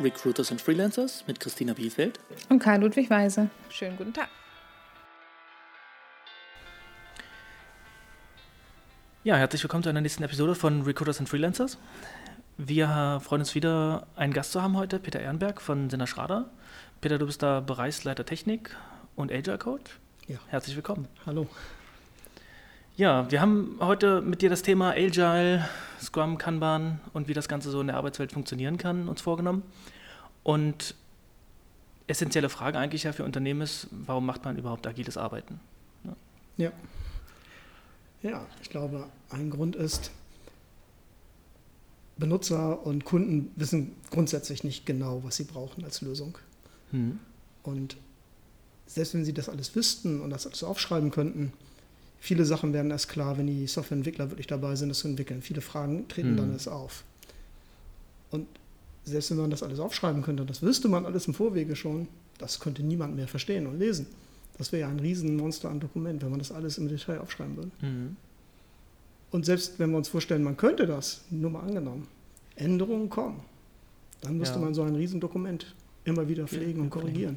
Recruiters and Freelancers mit Christina Bielfeld und Karl Ludwig Weise. Schönen guten Tag. Ja, herzlich willkommen zu einer nächsten Episode von Recruiters and Freelancers. Wir freuen uns wieder, einen Gast zu haben heute, Peter Ehrenberg von Sinner Schrader. Peter, du bist da Bereichsleiter Technik und Agile Coach. Ja. Herzlich willkommen. Hallo. Ja, wir haben heute mit dir das Thema Agile, Scrum, Kanban und wie das Ganze so in der Arbeitswelt funktionieren kann, uns vorgenommen. Und essentielle Frage eigentlich ja für Unternehmen ist, warum macht man überhaupt agiles Arbeiten? Ja. Ja, ja ich glaube, ein Grund ist, Benutzer und Kunden wissen grundsätzlich nicht genau, was sie brauchen als Lösung. Hm. Und selbst wenn sie das alles wüssten und das alles aufschreiben könnten, viele Sachen werden erst klar, wenn die Softwareentwickler wirklich dabei sind, das zu entwickeln. Viele Fragen treten mhm. dann erst auf. Und selbst wenn man das alles aufschreiben könnte, das wüsste man alles im Vorwege schon, das könnte niemand mehr verstehen und lesen. Das wäre ja ein Riesenmonster an Dokument, wenn man das alles im Detail aufschreiben würde. Mhm. Und selbst wenn wir uns vorstellen, man könnte das, nur mal angenommen, Änderungen kommen, dann müsste ja. man so ein Riesendokument immer wieder pflegen ja, und korrigieren.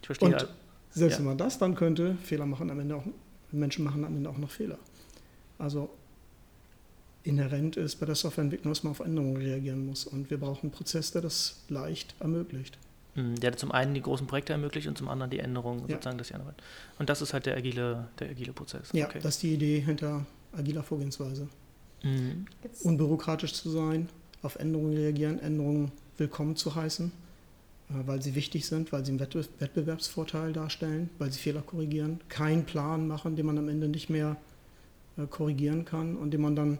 Ich verstehe. Und selbst ja. wenn man das dann könnte, Fehler machen am Ende auch Menschen machen am Ende auch noch Fehler. Also inhärent ist bei der Softwareentwicklung, dass man auf Änderungen reagieren muss. Und wir brauchen einen Prozess, der das leicht ermöglicht. Hm, der zum einen die großen Projekte ermöglicht und zum anderen die Änderungen ja. sozusagen des Arbeit. Und das ist halt der agile, der agile Prozess. Ja, okay. das ist die Idee hinter agiler Vorgehensweise. Mhm. Unbürokratisch zu sein, auf Änderungen reagieren, Änderungen willkommen zu heißen weil sie wichtig sind, weil sie einen Wettbewerbsvorteil darstellen, weil sie Fehler korrigieren, keinen Plan machen, den man am Ende nicht mehr äh, korrigieren kann und den man dann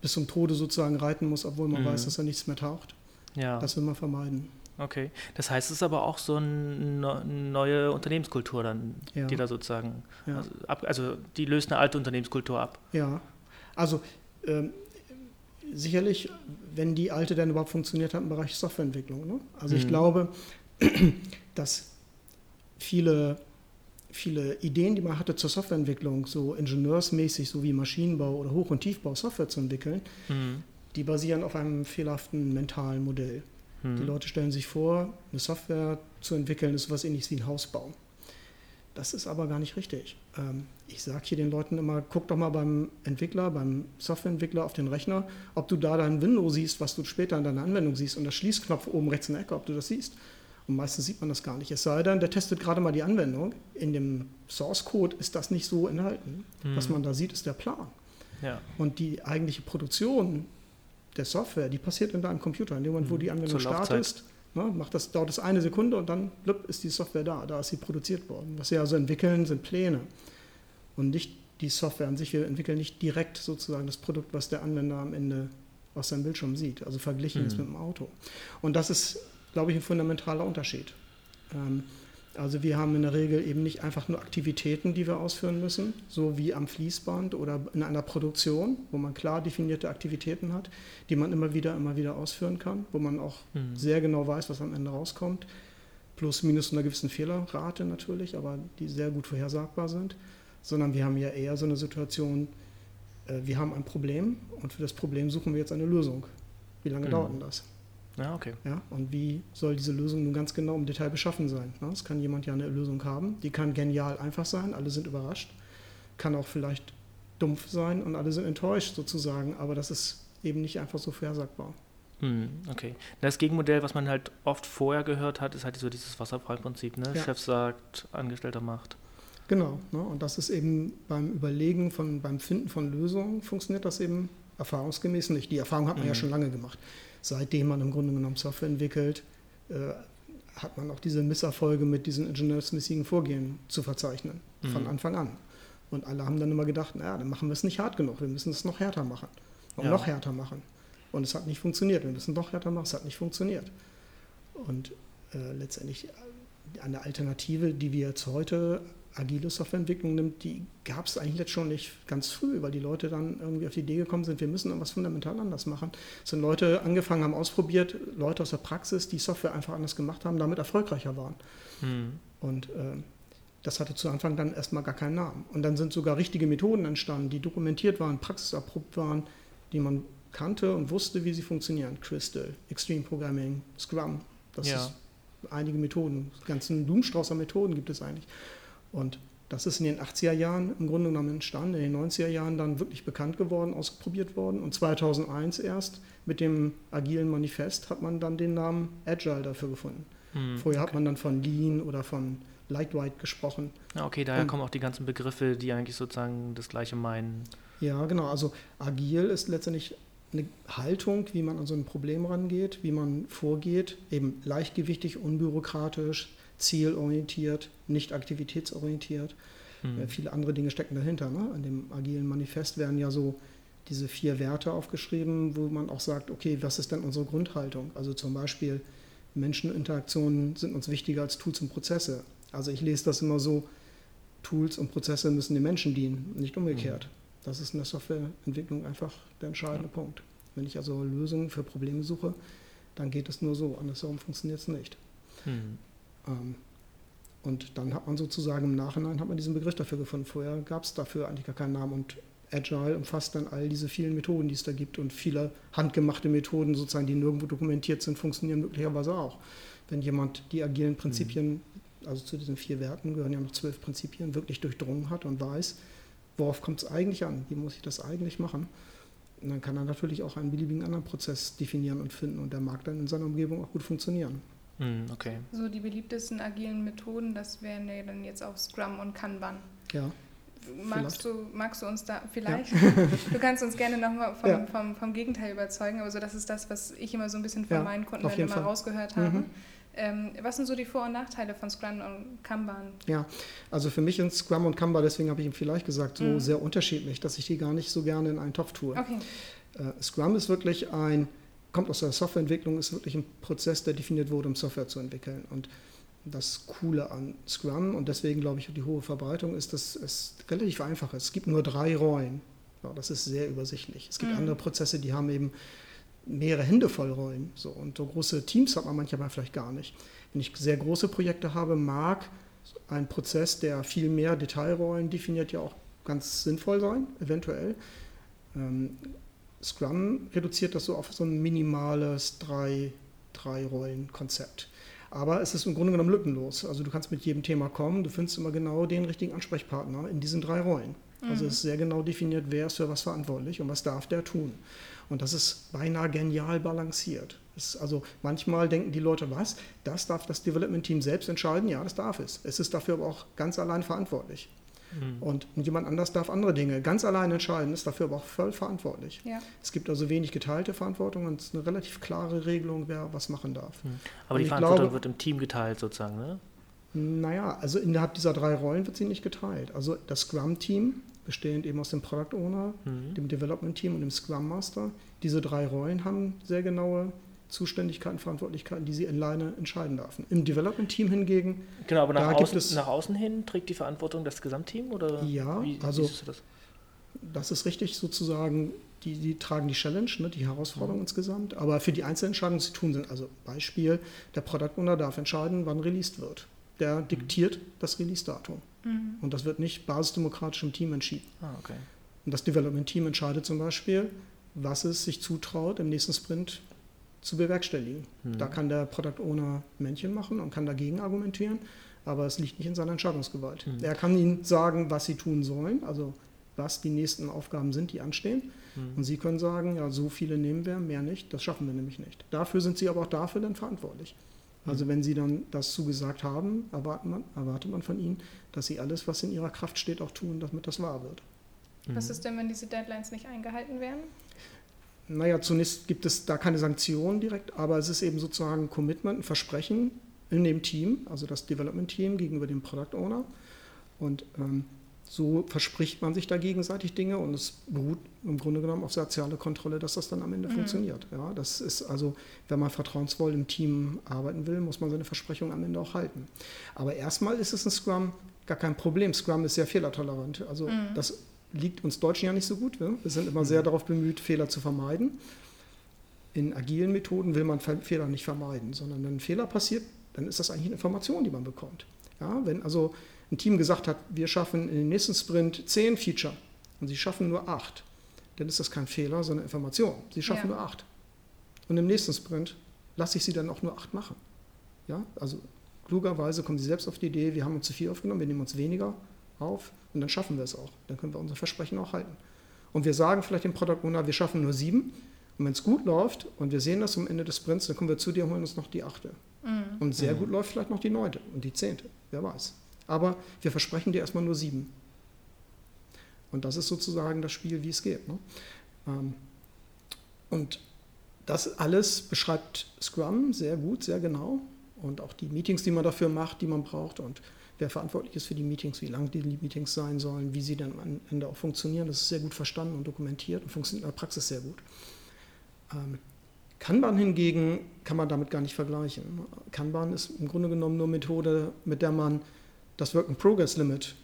bis zum Tode sozusagen reiten muss, obwohl man mhm. weiß, dass er nichts mehr taucht. Ja. Das will man vermeiden. Okay, das heißt, es ist aber auch so eine neue Unternehmenskultur dann, ja. die da sozusagen, ja. also, ab, also, die löst eine alte Unternehmenskultur ab. Ja, also ähm, sicherlich, wenn die alte dann überhaupt funktioniert hat im Bereich Softwareentwicklung. Ne? Also mhm. ich glaube, dass viele, viele Ideen, die man hatte zur Softwareentwicklung, so ingenieursmäßig, so wie Maschinenbau oder Hoch- und Tiefbau Software zu entwickeln, mhm. die basieren auf einem fehlerhaften mentalen Modell. Mhm. Die Leute stellen sich vor, eine Software zu entwickeln ist sowas ähnliches wie ein Haus bauen. Das ist aber gar nicht richtig. Ähm, ich sage hier den Leuten immer, guck doch mal beim Entwickler, beim Softwareentwickler auf den Rechner, ob du da dein Window siehst, was du später in deiner Anwendung siehst und das Schließknopf oben rechts in der Ecke, ob du das siehst. Und meistens sieht man das gar nicht. Es sei denn, der testet gerade mal die Anwendung. In dem Source Code ist das nicht so enthalten. Mhm. Was man da sieht, ist der Plan. Ja. Und die eigentliche Produktion der Software, die passiert in deinem Computer. In dem Moment, wo hm. die Anwendung startet, Ne, macht das, dauert das eine Sekunde und dann blub, ist die Software da, da ist sie produziert worden. Was wir also entwickeln, sind Pläne und nicht die Software an sich. Wir entwickeln nicht direkt sozusagen das Produkt, was der Anwender am Ende aus seinem Bildschirm sieht. Also verglichen mhm. ist mit dem Auto. Und das ist, glaube ich, ein fundamentaler Unterschied. Ähm, also wir haben in der Regel eben nicht einfach nur Aktivitäten, die wir ausführen müssen, so wie am Fließband oder in einer Produktion, wo man klar definierte Aktivitäten hat, die man immer wieder, immer wieder ausführen kann, wo man auch mhm. sehr genau weiß, was am Ende rauskommt, plus minus einer gewissen Fehlerrate natürlich, aber die sehr gut vorhersagbar sind, sondern wir haben ja eher so eine Situation, äh, wir haben ein Problem und für das Problem suchen wir jetzt eine Lösung. Wie lange mhm. dauert denn das? Ja, okay. Ja, und wie soll diese Lösung nun ganz genau im Detail beschaffen sein? Es kann jemand ja eine Lösung haben, die kann genial einfach sein, alle sind überrascht, kann auch vielleicht dumpf sein und alle sind enttäuscht sozusagen, aber das ist eben nicht einfach so vorhersagbar. Hm, okay. Das Gegenmodell, was man halt oft vorher gehört hat, ist halt so dieses Wasserfallprinzip. Ne? Ja. Chef sagt, Angestellter macht. Genau. Ne? Und das ist eben beim Überlegen, von, beim Finden von Lösungen, funktioniert das eben erfahrungsgemäß nicht. Die Erfahrung hat man mhm. ja schon lange gemacht seitdem man im Grunde genommen Software entwickelt, äh, hat man auch diese Misserfolge mit diesen ingenieursmäßigen Vorgehen zu verzeichnen, mhm. von Anfang an. Und alle haben dann immer gedacht, naja, dann machen wir es nicht hart genug, wir müssen es noch härter machen. Und ja. noch härter machen. Und es hat nicht funktioniert. Wir müssen noch härter machen, es hat nicht funktioniert. Und äh, letztendlich eine Alternative, die wir jetzt heute agile Softwareentwicklung nimmt, die gab es eigentlich jetzt schon nicht ganz früh, weil die Leute dann irgendwie auf die Idee gekommen sind, wir müssen irgendwas fundamental anders machen. Es sind Leute angefangen, haben ausprobiert, Leute aus der Praxis, die Software einfach anders gemacht haben, damit erfolgreicher waren. Mhm. Und äh, das hatte zu Anfang dann erstmal gar keinen Namen. Und dann sind sogar richtige Methoden entstanden, die dokumentiert waren, praxiserprobt waren, die man kannte und wusste, wie sie funktionieren. Crystal, Extreme Programming, Scrum, das Ja. ist einige Methoden, ganzen Blumenstrauß an Methoden gibt es eigentlich. Und das ist in den 80er Jahren im Grunde genommen entstanden, in den 90er Jahren dann wirklich bekannt geworden, ausprobiert worden. Und 2001 erst mit dem agilen Manifest hat man dann den Namen Agile dafür gefunden. Hm. Vorher hat man dann von Lean oder von Lightweight gesprochen. Ja, okay, daher Und- kommen auch die ganzen Begriffe, die eigentlich sozusagen das Gleiche meinen. Ja, genau. Also agil ist letztendlich eine Haltung, wie man an so ein Problem rangeht, wie man vorgeht, eben leichtgewichtig, unbürokratisch, zielorientiert, nicht aktivitätsorientiert. Hm. Äh, viele andere Dinge stecken dahinter. Ne? An dem agilen Manifest werden ja so diese vier Werte aufgeschrieben, wo man auch sagt, okay, was ist denn unsere Grundhaltung? Also zum Beispiel Menscheninteraktionen sind uns wichtiger als Tools und Prozesse. Also ich lese das immer so, Tools und Prozesse müssen den Menschen dienen, nicht umgekehrt. Das ist in der Softwareentwicklung einfach der entscheidende Punkt. Wenn ich also Lösungen für Probleme suche, dann geht es nur so, andersherum funktioniert es nicht. Hm. Ähm, Und dann hat man sozusagen im Nachhinein hat man diesen Begriff dafür gefunden. Vorher gab es dafür eigentlich gar keinen Namen. Und Agile umfasst dann all diese vielen Methoden, die es da gibt. Und viele handgemachte Methoden, sozusagen, die nirgendwo dokumentiert sind, funktionieren möglicherweise auch. Wenn jemand die agilen Prinzipien, also zu diesen vier Werten gehören ja noch zwölf Prinzipien, wirklich durchdrungen hat und weiß, worauf kommt es eigentlich an, wie muss ich das eigentlich machen, und dann kann er natürlich auch einen beliebigen anderen Prozess definieren und finden. Und der mag dann in seiner Umgebung auch gut funktionieren. Hm, okay. So die beliebtesten agilen Methoden, das wären ja dann jetzt auch Scrum und Kanban. Ja. Magst du, magst du uns da vielleicht? Du kannst uns gerne nochmal vom, Ja. vom, vom Gegenteil überzeugen, aber so das ist das, was ich immer so ein bisschen von Ja, meinen Kunden immer Fall. rausgehört habe. Mhm. Ähm, was sind so die Vor- und Nachteile von Scrum und Kanban? Ja, also für mich sind Scrum und Kanban, deswegen habe ich ihm vielleicht gesagt, so Mhm. sehr unterschiedlich, dass ich die gar nicht so gerne in einen Topf tue. Okay. Äh, Scrum ist wirklich ein, kommt aus der Softwareentwicklung, ist wirklich ein Prozess, der definiert wurde, um Software zu entwickeln. Und das Coole an Scrum und deswegen glaube ich die hohe Verbreitung ist, dass es relativ einfach ist. Es gibt nur drei Rollen. Ja, das ist sehr übersichtlich. Es gibt Mhm. andere Prozesse, die haben eben mehrere Hände voll Rollen. So, und so große Teams hat man manchmal vielleicht gar nicht. Wenn ich sehr große Projekte habe, mag ein Prozess, der viel mehr Detailrollen definiert, ja auch ganz sinnvoll sein, eventuell. Ähm, Scrum reduziert das so auf so ein minimales drei, drei Rollen-Konzept. Aber es ist im Grunde genommen lückenlos. Also du kannst mit jedem Thema kommen, du findest immer genau den richtigen Ansprechpartner in diesen drei Rollen. Also Mhm. es ist sehr genau definiert, wer ist für was verantwortlich und was darf der tun. Und das ist beinahe genial balanciert. Es, also manchmal denken die Leute, was, das darf das Development-Team selbst entscheiden? Ja, das darf es. Es ist dafür aber auch ganz allein verantwortlich. Hm. Und jemand anders darf andere Dinge ganz allein entscheiden, ist dafür aber auch voll verantwortlich. Ja. Es gibt also wenig geteilte Verantwortung und es ist eine relativ klare Regelung, wer was machen darf. Aber Und die Verantwortung glaube- wird im Team geteilt sozusagen, ne? Naja, also innerhalb dieser drei Rollen wird sie nicht geteilt. Also das Scrum-Team, bestehend eben aus dem Product Owner, Mhm. dem Development-Team und dem Scrum Master, diese drei Rollen haben sehr genaue Zuständigkeiten, Verantwortlichkeiten, die sie alleine entscheiden dürfen. Im Development-Team hingegen, Genau, aber Da nach gibt außen, es- nach außen hin trägt die Verantwortung das Gesamtteam oder Ja, wie, also- wie siehst du das? das ist richtig sozusagen, die, die tragen die Challenge, ne, die Herausforderung insgesamt, aber für die Einzelentscheidungen, die sie tun, sind also Beispiel, der Product Owner darf entscheiden, wann released wird. Der diktiert das Release-Datum. Mhm. Und das wird nicht basisdemokratisch im Team entschieden. Ah, okay. Und das Development-Team entscheidet zum Beispiel, was es sich zutraut, im nächsten Sprint zu bewerkstelligen. Mhm. Da kann der Product Owner Männchen machen und kann dagegen argumentieren, aber es liegt nicht in seiner Entscheidungsgewalt. Mhm. Er kann ihnen sagen, was sie tun sollen, also was die nächsten Aufgaben sind, die anstehen. Mhm. Und sie können sagen, ja, so viele nehmen wir, mehr nicht, das schaffen wir nämlich nicht. Dafür sind sie aber auch dafür dann verantwortlich. Also wenn sie dann das zugesagt haben, erwartet man, erwartet man von ihnen, dass sie alles, was in ihrer Kraft steht, auch tun, damit das wahr wird. Was ist denn, wenn diese Deadlines nicht eingehalten werden? Naja, zunächst gibt es da keine Sanktionen direkt, aber es ist eben sozusagen ein Commitment, ein Versprechen in dem Team, also das Development-Team gegenüber dem Product Owner. Und ähm, so verspricht man sich da gegenseitig Dinge und es beruht im Grunde genommen auf soziale Kontrolle, dass das dann am Ende Mhm. funktioniert. Ja, das ist also, wenn man vertrauensvoll im Team arbeiten will, muss man seine Versprechungen am Ende auch halten. Aber erstmal ist es ein Scrum gar kein Problem. Scrum ist sehr fehlertolerant. Also Mhm. das liegt uns Deutschen ja nicht so gut. Wir, wir sind immer sehr darauf bemüht, Fehler zu vermeiden. In agilen Methoden will man Fe- Fehler nicht vermeiden, sondern wenn ein Fehler passiert, dann ist das eigentlich eine Information, die man bekommt. Ja, wenn also ein Team gesagt hat, wir schaffen in den nächsten Sprint zehn Feature und sie schaffen nur acht, dann ist das kein Fehler, sondern Information. Sie schaffen Ja. nur acht. Und im nächsten Sprint lasse ich sie dann auch nur acht machen. Ja, also klugerweise kommen sie selbst auf die Idee, wir haben uns zu viel aufgenommen, wir nehmen uns weniger auf und dann schaffen wir es auch. Dann können wir unser Versprechen auch halten. Und wir sagen vielleicht dem Product Owner, wir schaffen nur sieben. Und wenn es gut läuft und wir sehen das am Ende des Sprints, dann kommen wir zu dir und holen uns noch die achte. Mhm. Und sehr gut läuft vielleicht noch die neunte und die zehnte, wer weiß. Aber wir versprechen dir erstmal nur sieben. Und das ist sozusagen das Spiel, wie es geht. Ne? Ähm, Und das alles beschreibt Scrum sehr gut, sehr genau. Und auch die Meetings, die man dafür macht, die man braucht und wer verantwortlich ist für die Meetings, wie lang die Meetings sein sollen, wie sie dann am Ende auch funktionieren, das ist sehr gut verstanden und dokumentiert und funktioniert in der Praxis sehr gut. Ähm, Kanban hingegen kann man damit gar nicht vergleichen. Kanban ist im Grunde genommen nur Methode, mit der man das Work-in-Progress-Limit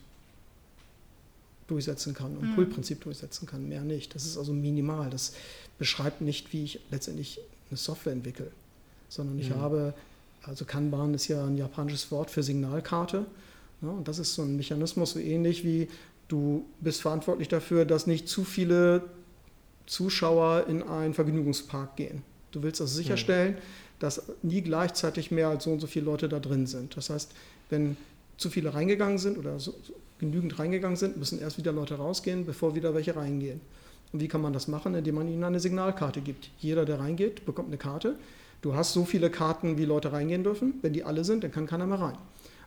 durchsetzen kann und Mhm. Pull-Prinzip durchsetzen kann, mehr nicht. Das ist also minimal. Das beschreibt nicht, wie ich letztendlich eine Software entwickle, sondern ich Mhm. habe, also Kanban ist ja ein japanisches Wort für Signalkarte. Ja, und das ist so ein Mechanismus, so ähnlich wie du bist verantwortlich dafür, dass nicht zu viele Zuschauer in einen Vergnügungspark gehen. Du willst also sicherstellen, dass nie gleichzeitig mehr als so und so viele Leute da drin sind. Das heißt, wenn zu viele reingegangen sind oder so, so genügend reingegangen sind, müssen erst wieder Leute rausgehen, bevor wieder welche reingehen. Und wie kann man das machen? Indem man ihnen eine Signalkarte gibt. Jeder, der reingeht, bekommt eine Karte. Du hast so viele Karten, wie Leute reingehen dürfen. Wenn die alle sind, dann kann keiner mehr rein.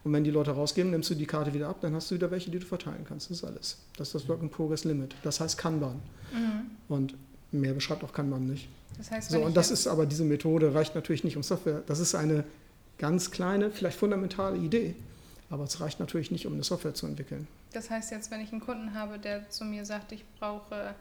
Und wenn die Leute rausgehen, nimmst du die Karte wieder ab, dann hast du wieder welche, die du verteilen kannst. Das ist alles. Das ist das Work-in-Progress-Limit. Das heißt Kanban. Mhm. Und mehr beschreibt auch Kanban nicht. Das heißt, So, und das ist aber, diese Methode reicht natürlich nicht um Software. Das ist eine ganz kleine, vielleicht fundamentale Idee. Aber es reicht natürlich nicht, um eine Software zu entwickeln. Das heißt jetzt, wenn ich einen Kunden habe, der zu mir sagt, ich brauche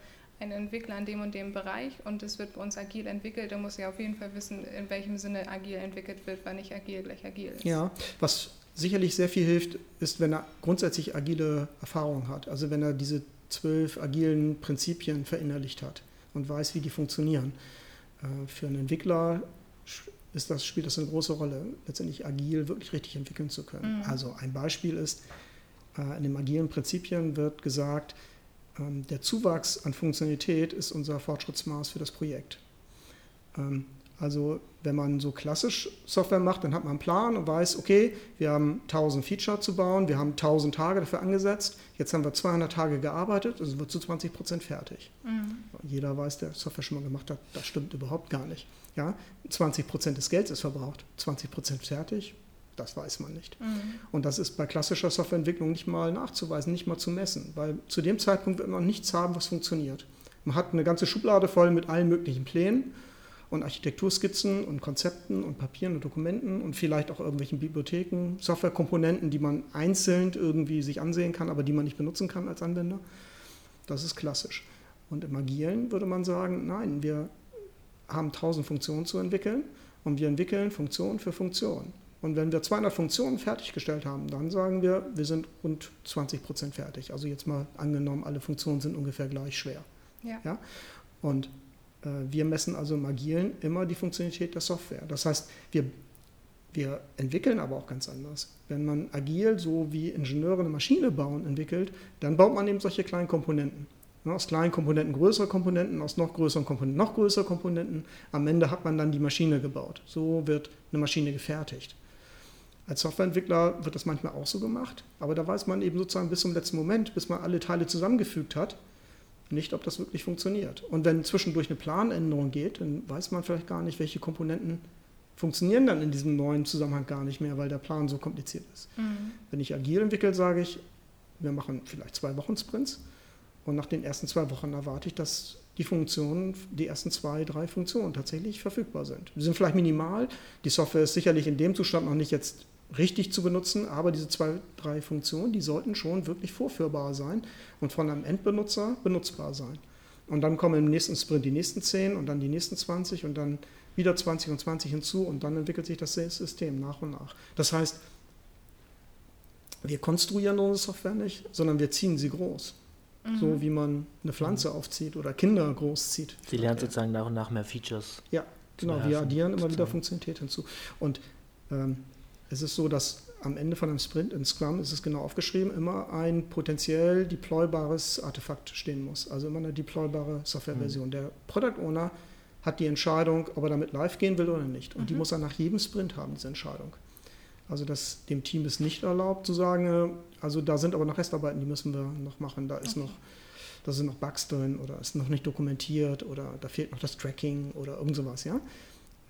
einen Entwickler in dem und dem Bereich und es wird bei uns agil entwickelt, dann muss er auf jeden Fall wissen, in welchem Sinne agil entwickelt wird, weil nicht agil gleich agil ist. Ja, was sicherlich sehr viel hilft, ist, wenn er grundsätzlich agile Erfahrung hat. Also wenn er diese zwölf agilen Prinzipien verinnerlicht hat und weiß, wie die funktionieren. Äh, Für einen Entwickler ist das, spielt das eine große Rolle, letztendlich agil wirklich richtig entwickeln zu können. Mhm. Also ein Beispiel ist, äh, in den agilen Prinzipien wird gesagt, der Zuwachs an Funktionalität ist unser Fortschrittsmaß für das Projekt. Ähm, Also wenn man so klassisch Software macht, dann hat man einen Plan und weiß, okay, wir haben 1000 Feature zu bauen, wir haben 1000 Tage dafür angesetzt, jetzt haben wir 200 Tage gearbeitet, also wird zu 20 Prozent fertig. Mhm. Jeder weiß, der Software schon mal gemacht hat, das stimmt überhaupt gar nicht. Ja, 20 Prozent des Gelds ist verbraucht, 20 Prozent fertig, das weiß man nicht. Mhm. Und das ist bei klassischer Softwareentwicklung nicht mal nachzuweisen, nicht mal zu messen, weil zu dem Zeitpunkt wird man nichts haben, was funktioniert. Man hat eine ganze Schublade voll mit allen möglichen Plänen und Architekturskizzen und Konzepten und Papieren und Dokumenten und vielleicht auch irgendwelchen Bibliotheken, Softwarekomponenten, die man einzeln irgendwie sich ansehen kann, aber die man nicht benutzen kann als Anwender. Das ist klassisch. Und im Agilen würde man sagen, nein, wir haben 1000 Funktionen zu entwickeln und wir entwickeln Funktion für Funktion. Und wenn wir 200 Funktionen fertiggestellt haben, dann sagen wir, wir sind rund 20 Prozent fertig. Also jetzt mal angenommen, alle Funktionen sind ungefähr gleich schwer. Ja. Ja? Und äh, wir messen also im Agilen immer die Funktionalität der Software. Das heißt, wir, wir entwickeln aber auch ganz anders. Wenn man agil, so wie Ingenieure eine Maschine bauen, entwickelt, dann baut man eben solche kleinen Komponenten. Ja, aus kleinen Komponenten größere Komponenten, aus noch größeren Komponenten noch größere Komponenten. Am Ende hat man dann die Maschine gebaut. So wird eine Maschine gefertigt. Als Softwareentwickler wird das manchmal auch so gemacht, aber da weiß man eben sozusagen bis zum letzten Moment, bis man alle Teile zusammengefügt hat, nicht, ob das wirklich funktioniert. Und wenn zwischendurch eine Planänderung geht, dann weiß man vielleicht gar nicht, welche Komponenten funktionieren dann in diesem neuen Zusammenhang gar nicht mehr, weil der Plan so kompliziert ist. Mhm. Wenn ich agil entwickle, sage ich, wir machen vielleicht zwei Wochen Sprints und nach den ersten zwei Wochen erwarte ich, dass die Funktionen, die ersten zwei, drei Funktionen tatsächlich verfügbar sind. Die sind vielleicht minimal, die Software ist sicherlich in dem Zustand noch nicht jetzt richtig zu benutzen, aber diese zwei, drei Funktionen, die sollten schon wirklich vorführbar sein und von einem Endbenutzer benutzbar sein. Und dann kommen im nächsten Sprint die nächsten 10 und dann die nächsten 20 und dann wieder 20 und 20 hinzu und dann entwickelt sich das System nach und nach. Das heißt, wir konstruieren unsere Software nicht, sondern wir ziehen sie groß. Mhm. So wie man eine Pflanze aufzieht oder Kinder großzieht. Sie lernt sozusagen nach und nach mehr Features. Ja, genau. Wir addieren immer wieder. Funktionalität hinzu. Und ähm, es ist so, dass am Ende von einem Sprint in Scrum ist es genau aufgeschrieben, immer ein potenziell deploybares Artefakt stehen muss. Also immer eine deploybare Softwareversion. Mhm. Der Product Owner hat die Entscheidung, ob er damit live gehen will oder nicht. Und mhm. die muss er nach jedem Sprint haben, diese Entscheidung. Also das, dem Team ist nicht erlaubt zu sagen, äh, also da sind aber noch Restarbeiten, die müssen wir noch machen. Da ist okay. noch, da sind noch Bugs drin oder ist noch nicht dokumentiert oder da fehlt noch das Tracking oder irgend sowas, ja.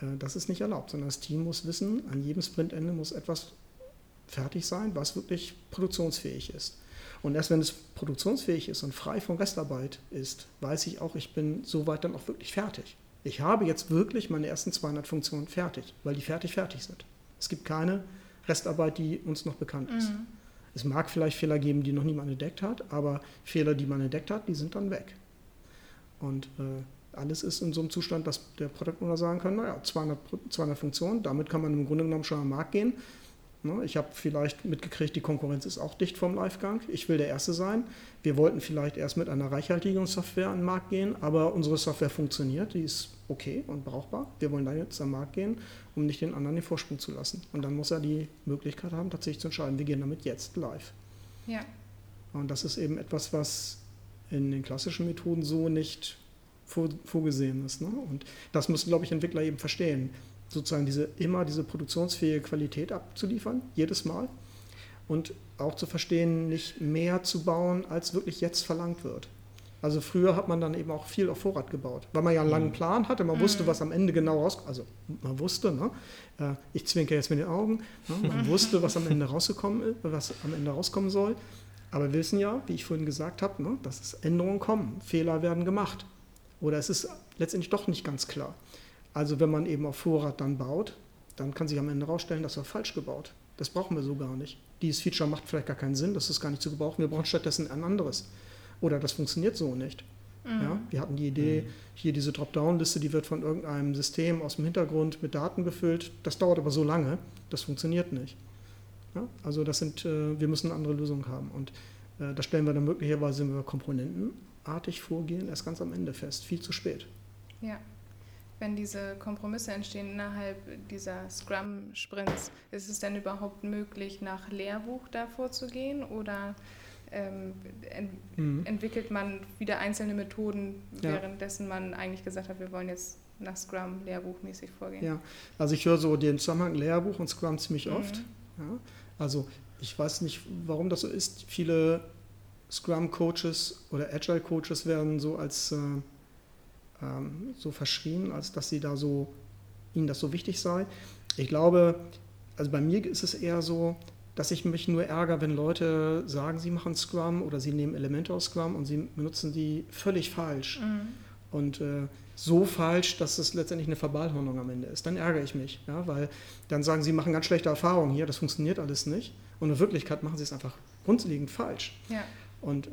Äh, das ist nicht erlaubt, sondern das Team muss wissen, an jedem Sprintende muss etwas fertig sein, was wirklich produktionsfähig ist. Und erst wenn es produktionsfähig ist und frei von Restarbeit ist, weiß ich auch, ich bin soweit dann auch wirklich fertig. Ich habe jetzt wirklich meine ersten 200 Funktionen fertig, weil die fertig fertig sind. Es gibt keine Restarbeit, die uns noch bekannt ist. Mhm. Es mag vielleicht Fehler geben, die noch niemand entdeckt hat, aber Fehler, die man entdeckt hat, die sind dann weg. Und äh, alles ist in so einem Zustand, dass der Product Owner sagen kann, naja, 200, 200 Funktionen, damit kann man im Grunde genommen schon am Markt gehen. Ne, ich habe vielleicht mitgekriegt, die Konkurrenz ist auch dicht vom Livegang. Ich will der Erste sein. Wir wollten vielleicht erst mit einer reichhaltigen Software an den Markt gehen, aber unsere Software funktioniert, die ist okay und brauchbar. Wir wollen da jetzt am Markt gehen, um nicht den anderen den Vorsprung zu lassen. Und dann muss er die Möglichkeit haben, tatsächlich zu entscheiden, wir gehen damit jetzt live. Ja. Und das ist eben etwas, was in den klassischen Methoden so nicht vorgesehen ist. Ne? Und das müssen, glaube ich, Entwickler eben verstehen sozusagen diese, immer diese produktionsfähige Qualität abzuliefern, jedes Mal. Und auch zu verstehen, nicht mehr zu bauen, als wirklich jetzt verlangt wird. Also früher hat man dann eben auch viel auf Vorrat gebaut, weil man ja einen langen mhm. Plan hatte, man wusste, mhm. was am Ende genau rauskommt. Also man wusste, ne? Äh, ich zwinke jetzt mit den Augen, ne? man wusste, was am Ende rausgekommen ist, was am Ende rauskommen soll. Aber wir wissen ja, wie ich vorhin gesagt habe, ne, dass es Änderungen kommen, Fehler werden gemacht. Oder es ist letztendlich doch nicht ganz klar. Also wenn man eben auf Vorrat dann baut, dann kann sich am Ende herausstellen, das war falsch gebaut. Das brauchen wir so gar nicht. Dieses Feature macht vielleicht gar keinen Sinn, das ist gar nicht zu gebrauchen. Wir brauchen stattdessen ein anderes. Oder das funktioniert so nicht. Mhm. Ja, wir hatten die Idee, mhm. hier diese Dropdown-Liste, die wird von irgendeinem System aus dem Hintergrund mit Daten befüllt. Das dauert aber so lange, das funktioniert nicht. Ja, also das sind, äh, wir müssen eine andere Lösung haben. Und äh, da stellen wir dann möglicherweise, wenn komponentenartig vorgehen, erst ganz am Ende fest. Viel zu spät. Ja wenn diese Kompromisse entstehen innerhalb dieser Scrum-Sprints, ist es denn überhaupt möglich, nach Lehrbuch da vorzugehen oder ähm, ent mhm. entwickelt man wieder einzelne Methoden, ja. währenddessen man eigentlich gesagt hat, wir wollen jetzt nach Scrum lehrbuchmäßig vorgehen? Ja, also ich höre so den Zusammenhang Lehrbuch und Scrum ziemlich mhm. oft. Ja. Also ich weiß nicht, warum das so ist. Viele Scrum-Coaches oder Agile-Coaches werden so als äh, ähm, so verschrien, als dass sie da so, ihnen das so wichtig sei. Ich glaube, also bei mir ist es eher so, dass ich mich nur ärgere, wenn Leute sagen, sie machen Scrum oder sie nehmen Elemente aus Scrum und sie benutzen die völlig falsch. Mhm. Und äh, so falsch, dass es letztendlich eine Verballhornung am Ende ist. Dann ärgere ich mich, ja, weil dann sagen sie, machen ganz schlechte Erfahrungen hier, das funktioniert alles nicht. Und in Wirklichkeit machen sie es einfach grundlegend falsch. Ja. Und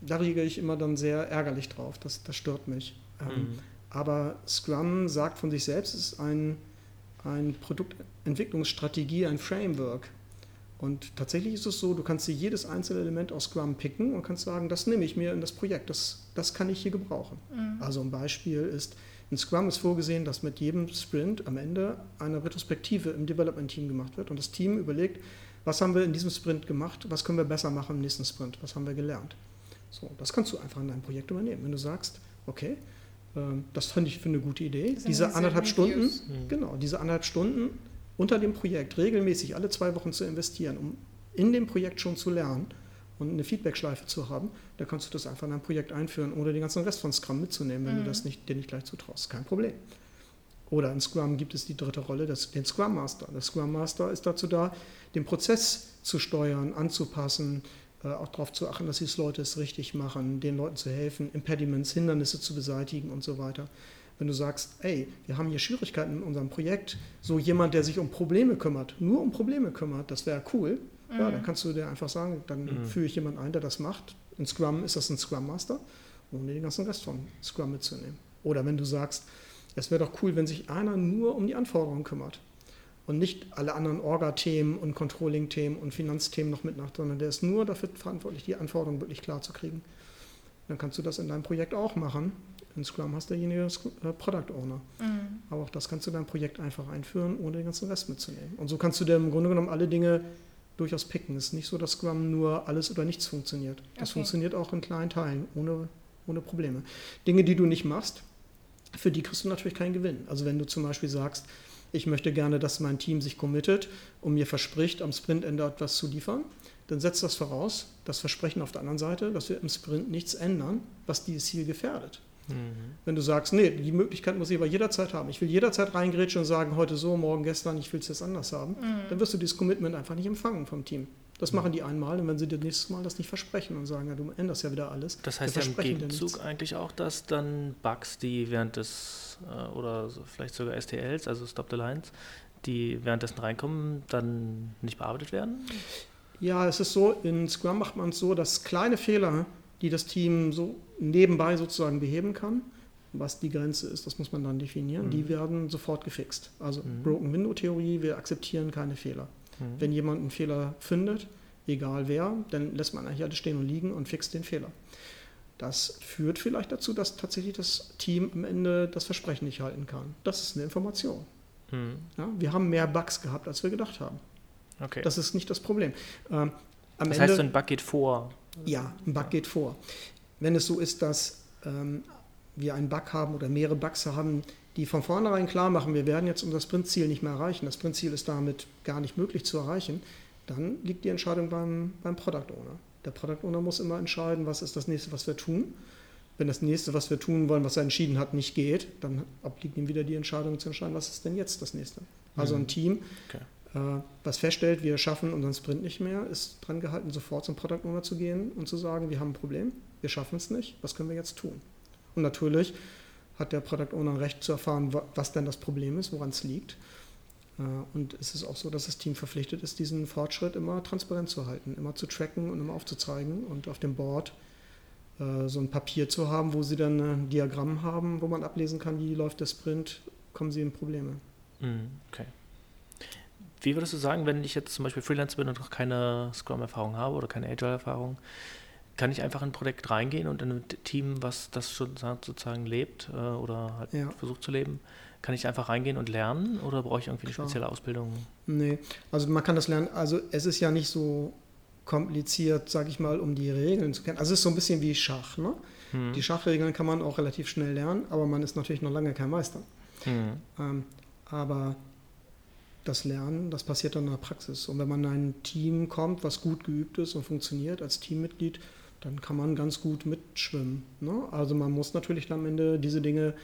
da reagiere ich immer dann sehr ärgerlich drauf. Das, das stört mich. Ähm, mhm. Aber Scrum sagt von sich selbst, es ist ein, ein Produktentwicklungsstrategie, ein Framework. Und tatsächlich ist es so, du kannst dir jedes einzelne Element aus Scrum picken und kannst sagen, das nehme ich mir in das Projekt, das, das kann ich hier gebrauchen. Mhm. Also ein Beispiel ist, in Scrum ist vorgesehen, dass mit jedem Sprint am Ende eine Retrospektive im Development-Team gemacht wird und das Team überlegt, was haben wir in diesem Sprint gemacht, was können wir besser machen im nächsten Sprint, was haben wir gelernt. So, das kannst du einfach in deinem Projekt übernehmen. Wenn du sagst, okay, ähm, das fand ich für eine gute Idee. Diese anderthalb Stunden, mhm. genau, diese anderthalb Stunden unter dem Projekt regelmäßig alle zwei Wochen zu investieren, um in dem Projekt schon zu lernen und eine Feedback-Schleife zu haben, da kannst du das einfach in ein Projekt einführen, ohne den ganzen Rest von Scrum mitzunehmen, wenn mhm. du das nicht, dir nicht gleich zutraust. Kein Problem. Oder in Scrum gibt es die dritte Rolle, das, den Scrum Master. Der Scrum Master ist dazu da, den Prozess zu steuern, anzupassen, äh, auch darauf zu achten, dass die Leute es richtig machen, den Leuten zu helfen, Impediments, Hindernisse zu beseitigen und so weiter. Wenn du sagst, ey, wir haben hier Schwierigkeiten in unserem Projekt, so jemand, der sich um Probleme kümmert, nur um Probleme kümmert, das wäre cool. Mhm. Ja, dann kannst du dir einfach sagen, dann mhm. führe ich jemanden ein, der das macht. In Scrum ist das ein Scrum Master, ohne den ganzen Rest von Scrum mitzunehmen. Oder wenn du sagst, es wäre doch cool, wenn sich einer nur um die Anforderungen kümmert und nicht alle anderen Orga-Themen und Controlling-Themen und Finanzthemen noch mitmacht, sondern der ist nur dafür verantwortlich, die Anforderungen wirklich klar zu kriegen. Dann kannst du das in deinem Projekt auch machen. In Scrum hast du derjenige äh, Product Owner. Mhm. Aber auch das kannst du in dein Projekt einfach einführen, ohne den ganzen Rest mitzunehmen. Und so kannst du dir im Grunde genommen alle Dinge durchaus picken. Es ist nicht so, dass Scrum nur alles oder nichts funktioniert. Das Okay. funktioniert auch in kleinen Teilen, ohne, ohne Probleme. Dinge, die du nicht machst, für die kriegst du natürlich keinen Gewinn. Also wenn du zum Beispiel sagst, ich möchte gerne, dass mein Team sich committet und mir verspricht, am Sprintende etwas zu liefern, dann setzt das voraus, das Versprechen auf der anderen Seite, dass wir im Sprint nichts ändern, was dieses Ziel gefährdet. Mhm. Wenn du sagst, nee, die Möglichkeit muss ich aber jederzeit haben. Ich will jederzeit reingrätschen und sagen, heute so, morgen gestern, ich will es jetzt anders haben. Mhm. Dann wirst du dieses Commitment einfach nicht empfangen vom Team. Das machen die einmal und wenn sie dir nächstes Mal das nicht versprechen und sagen, ja, du änderst ja wieder alles. Das heißt ja im Gegenzug eigentlich auch, dass dann Bugs, die während des, äh, oder vielleicht sogar STLs, also Stop the Lines, die währenddessen reinkommen, dann nicht bearbeitet werden? Ja, es ist so, in Scrum macht man es so, dass kleine Fehler, die das Team so nebenbei sozusagen beheben kann, was die Grenze ist, das muss man dann definieren, Mhm. die werden sofort gefixt. Also Mhm. Broken Window Theorie, wir akzeptieren keine Fehler. Mhm. Wenn jemand einen Fehler findet, egal wer, dann lässt man eigentlich alles stehen und liegen und fixt den Fehler. Das führt vielleicht dazu, dass tatsächlich das Team am Ende das Versprechen nicht halten kann. Das ist eine Information. Mhm. Ja, wir haben mehr Bugs gehabt, als wir gedacht haben. Okay. Das ist nicht das Problem. Ähm, das Ende, heißt, so ein Bug geht vor. ja, ein Bug geht vor. Wenn es so ist, dass ähm, wir einen Bug haben oder mehrere Bugs haben, die von vornherein klar machen, wir werden jetzt unser Sprintziel nicht mehr erreichen, das Sprintziel ist damit gar nicht möglich zu erreichen, dann liegt die Entscheidung beim, beim Product Owner. Der Product Owner muss immer entscheiden, was ist das nächste, was wir tun. Wenn das nächste, was wir tun wollen, was er entschieden hat, nicht geht, dann obliegt ihm wieder die Entscheidung zu entscheiden, was ist denn jetzt das nächste. Also Mhm. ein Team, Okay. äh, was feststellt, wir schaffen unseren Sprint nicht mehr, ist dran gehalten, sofort zum Product Owner zu gehen und zu sagen, wir haben ein Problem, wir schaffen es nicht, was können wir jetzt tun? Und natürlich hat der Product Owner ein Recht zu erfahren, wa- was denn das Problem ist, woran es liegt. Äh, Und es ist auch so, dass das Team verpflichtet ist, diesen Fortschritt immer transparent zu halten, immer zu tracken und immer aufzuzeigen und auf dem Board äh, so ein Papier zu haben, wo sie dann ein Diagramm haben, wo man ablesen kann, wie läuft der Sprint, kommen sie in Probleme. Mhm. Okay. Wie würdest du sagen, wenn ich jetzt zum Beispiel Freelance bin und noch keine Scrum-Erfahrung habe oder keine Agile-Erfahrung, kann ich einfach in ein Projekt reingehen und in ein Team, was das schon sozusagen lebt äh, oder halt Ja. versucht zu leben, kann ich einfach reingehen und lernen oder brauche ich irgendwie eine Klar. spezielle Ausbildung? Nee, also man kann das lernen. Also es ist ja nicht so kompliziert, sage ich mal, um die Regeln zu kennen. Also es ist so ein bisschen wie Schach. Ne? Hm. Die Schachregeln kann man auch relativ schnell lernen, aber man ist natürlich noch lange kein Meister. Hm. Ähm, aber das Lernen, das passiert dann in der Praxis. Und wenn man in ein Team kommt, was gut geübt ist und funktioniert als Teammitglied, dann kann man ganz gut mitschwimmen. Ne? Also man muss natürlich dann am Ende diese Dinge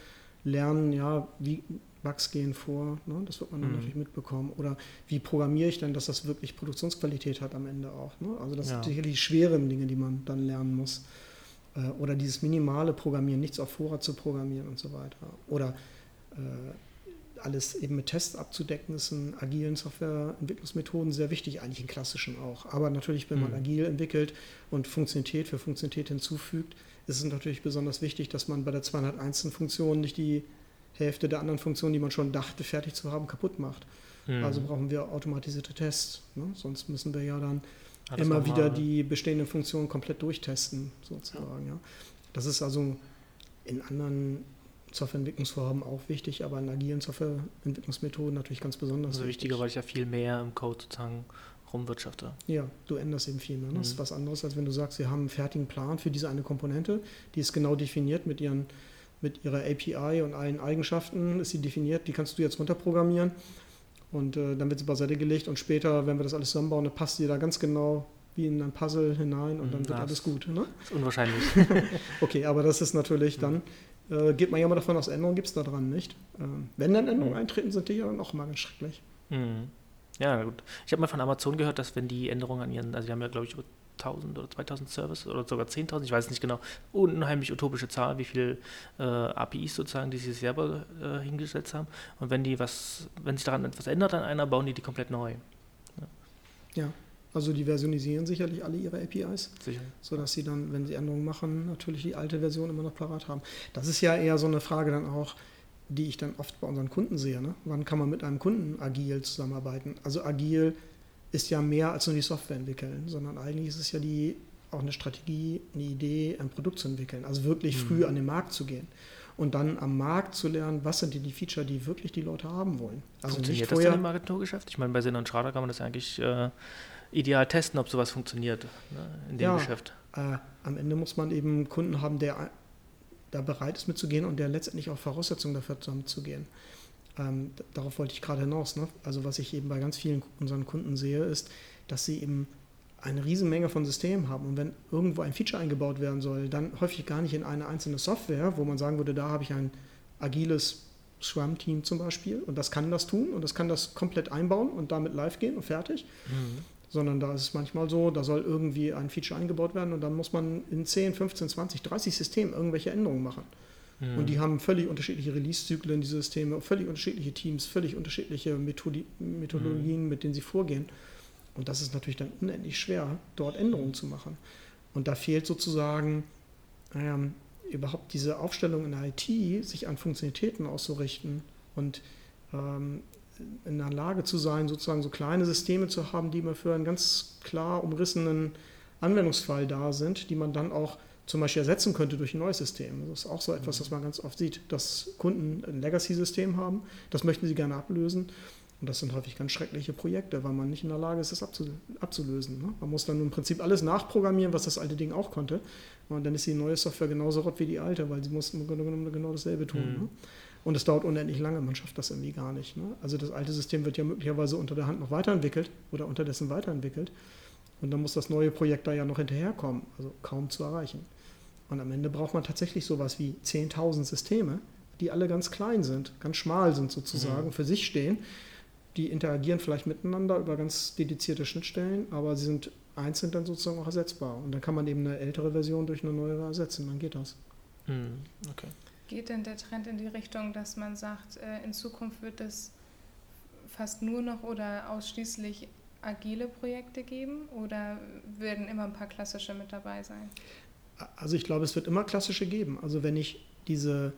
lernen, ja, wie Bugs gehen vor, ne? das wird man dann Mhm. natürlich mitbekommen. Oder wie programmiere ich denn, dass das wirklich Produktionsqualität hat am Ende auch. Ne? Also das Ja. sind sicherlich die schweren Dinge, die man dann lernen muss. Äh, Oder dieses minimale Programmieren, nichts auf Vorrat zu programmieren und so weiter. Oder äh, alles eben mit Tests abzudecken, ist in agilen Softwareentwicklungsmethoden sehr wichtig, eigentlich in klassischen auch. Aber natürlich, wenn man Mhm. agil entwickelt und Funktionalität für Funktionalität hinzufügt, ist es natürlich besonders wichtig, dass man bei der 201. Funktion nicht die Hälfte der anderen Funktionen, die man schon dachte, fertig zu haben, kaputt macht. Hm. Also brauchen wir automatisierte Tests. Ne? Sonst müssen wir ja dann Alles immer nochmal- wieder die bestehenden Funktionen komplett durchtesten, sozusagen. Ja. Das ist also in anderen Softwareentwicklungsvorhaben auch wichtig, aber in agilen Softwareentwicklungsmethoden natürlich ganz besonders Also wichtiger, weil ich ja viel mehr im Code sozusagen rumwirtschafte. Ja, du änderst eben viel mehr. Ne? Das ist Mhm. was anderes, als wenn du sagst, wir haben einen fertigen Plan für diese eine Komponente, die ist genau definiert mit, ihren, mit ihrer API und allen Eigenschaften, ist sie definiert, die kannst du jetzt runterprogrammieren und äh, dann wird sie beiseite gelegt und später, wenn wir das alles zusammenbauen, dann passt sie da ganz genau wie in ein Puzzle hinein und dann Mhm, wird das- alles gut. Ne? Ist unwahrscheinlich. Okay, aber das ist natürlich dann, äh, geht man ja mal davon aus, Änderungen gibt es da dran nicht. Ähm, wenn dann Änderungen Mhm. eintreten, sind die ja dann auch mal ganz schrecklich. Hm. Ja, gut. Ich habe mal von Amazon gehört, dass wenn die Änderungen an ihren, also die haben ja, glaube ich, über 1000 oder 2000 Services oder sogar 10.000, ich weiß es nicht genau, unheimlich utopische Zahl, wie viel äh, APIs sozusagen, die sie selber äh, hingesetzt haben. Und wenn die was, wenn sich daran etwas ändert an einer, bauen die die komplett neu. Ja, also die versionisieren sicherlich alle ihre APIs. Sicher. sodass sie dann, wenn sie Änderungen machen, natürlich die alte Version immer noch parat haben. Das ist ja eher so eine Frage dann auch, die ich dann oft bei unseren Kunden sehe. Ne? Wann kann man mit einem Kunden agil zusammenarbeiten? Also agil ist ja mehr als nur die Software entwickeln, sondern eigentlich ist es ja die, auch eine Strategie, eine Idee, ein Produkt zu entwickeln. Also wirklich Mhm. früh an den Markt zu gehen. Und dann am Markt zu lernen, was sind denn die Feature, die wirklich die Leute haben wollen. Also nicht Funktioniert das vorher. denn im Agenturgeschäft? Ich meine, bei Sinn und Schrader kann man das eigentlich äh, ideal testen, ob sowas funktioniert ne, in dem Ja. Geschäft. Äh, am Ende muss man eben einen Kunden haben, der da bereit ist mitzugehen und der letztendlich auch Voraussetzungen dafür hat, mitzugehen. Ähm, darauf wollte ich gerade hinaus. Ne? Also was ich eben bei ganz vielen unseren Kunden sehe, ist, dass sie eben eine Riesenmenge von Systemen haben. Und wenn irgendwo ein Feature eingebaut werden soll, dann häufig gar nicht in eine einzelne Software, wo man sagen würde, da habe ich ein agiles Scrum-Team zum Beispiel und das kann das tun und das kann das komplett einbauen und damit live gehen und fertig Mhm. Sondern da ist es manchmal so, da soll irgendwie ein Feature eingebaut werden und dann muss man in 10, 15, 20, 30 Systemen irgendwelche Änderungen machen. Mhm. Und die haben völlig unterschiedliche Release-Zyklen, diese Systeme, völlig unterschiedliche Teams, völlig unterschiedliche Methodi Methodologien, mit denen sie vorgehen. Und das ist natürlich dann unendlich schwer, dort Änderungen zu machen. Und da fehlt sozusagen ähm, überhaupt diese Aufstellung in der IT, sich an Funktionalitäten auszurichten und ähm, in der Lage zu sein, sozusagen so kleine Systeme zu haben, die mal für einen ganz klar umrissenen Anwendungsfall da sind, die man dann auch zum Beispiel ersetzen könnte durch ein neues System. Das ist auch so etwas, was man ganz oft sieht, dass Kunden ein Legacy-System haben, das möchten sie gerne ablösen. Und das sind häufig ganz schreckliche Projekte, weil man nicht in der Lage ist, das abzu- abzulösen. Ne? Man muss dann im Prinzip alles nachprogrammieren, was das alte Ding auch konnte. Und dann ist die neue Software genauso rot wie die alte, weil sie muss im Grunde genommen genau dasselbe tun. Mhm. Ne? Und es dauert unendlich lange, man schafft das irgendwie gar nicht. Ne? Also das alte System wird ja möglicherweise unter der Hand noch weiterentwickelt oder unterdessen weiterentwickelt. Und dann muss das neue Projekt da ja noch hinterherkommen, also kaum zu erreichen. Und am Ende braucht man tatsächlich sowas wie 10.000 Systeme, die alle ganz klein sind, ganz schmal sind sozusagen, Mhm. für sich stehen. Die interagieren vielleicht miteinander über ganz dedizierte Schnittstellen, aber sie sind einzeln dann sozusagen auch ersetzbar. Und dann kann man eben eine ältere Version durch eine neuere ersetzen, dann geht das. Mhm. Okay. Geht denn der Trend in die Richtung, dass man sagt, äh, in Zukunft wird es fast nur noch oder ausschließlich agile Projekte geben oder werden immer ein paar klassische mit dabei sein? Also ich glaube, es wird immer klassische geben. Also wenn ich diese,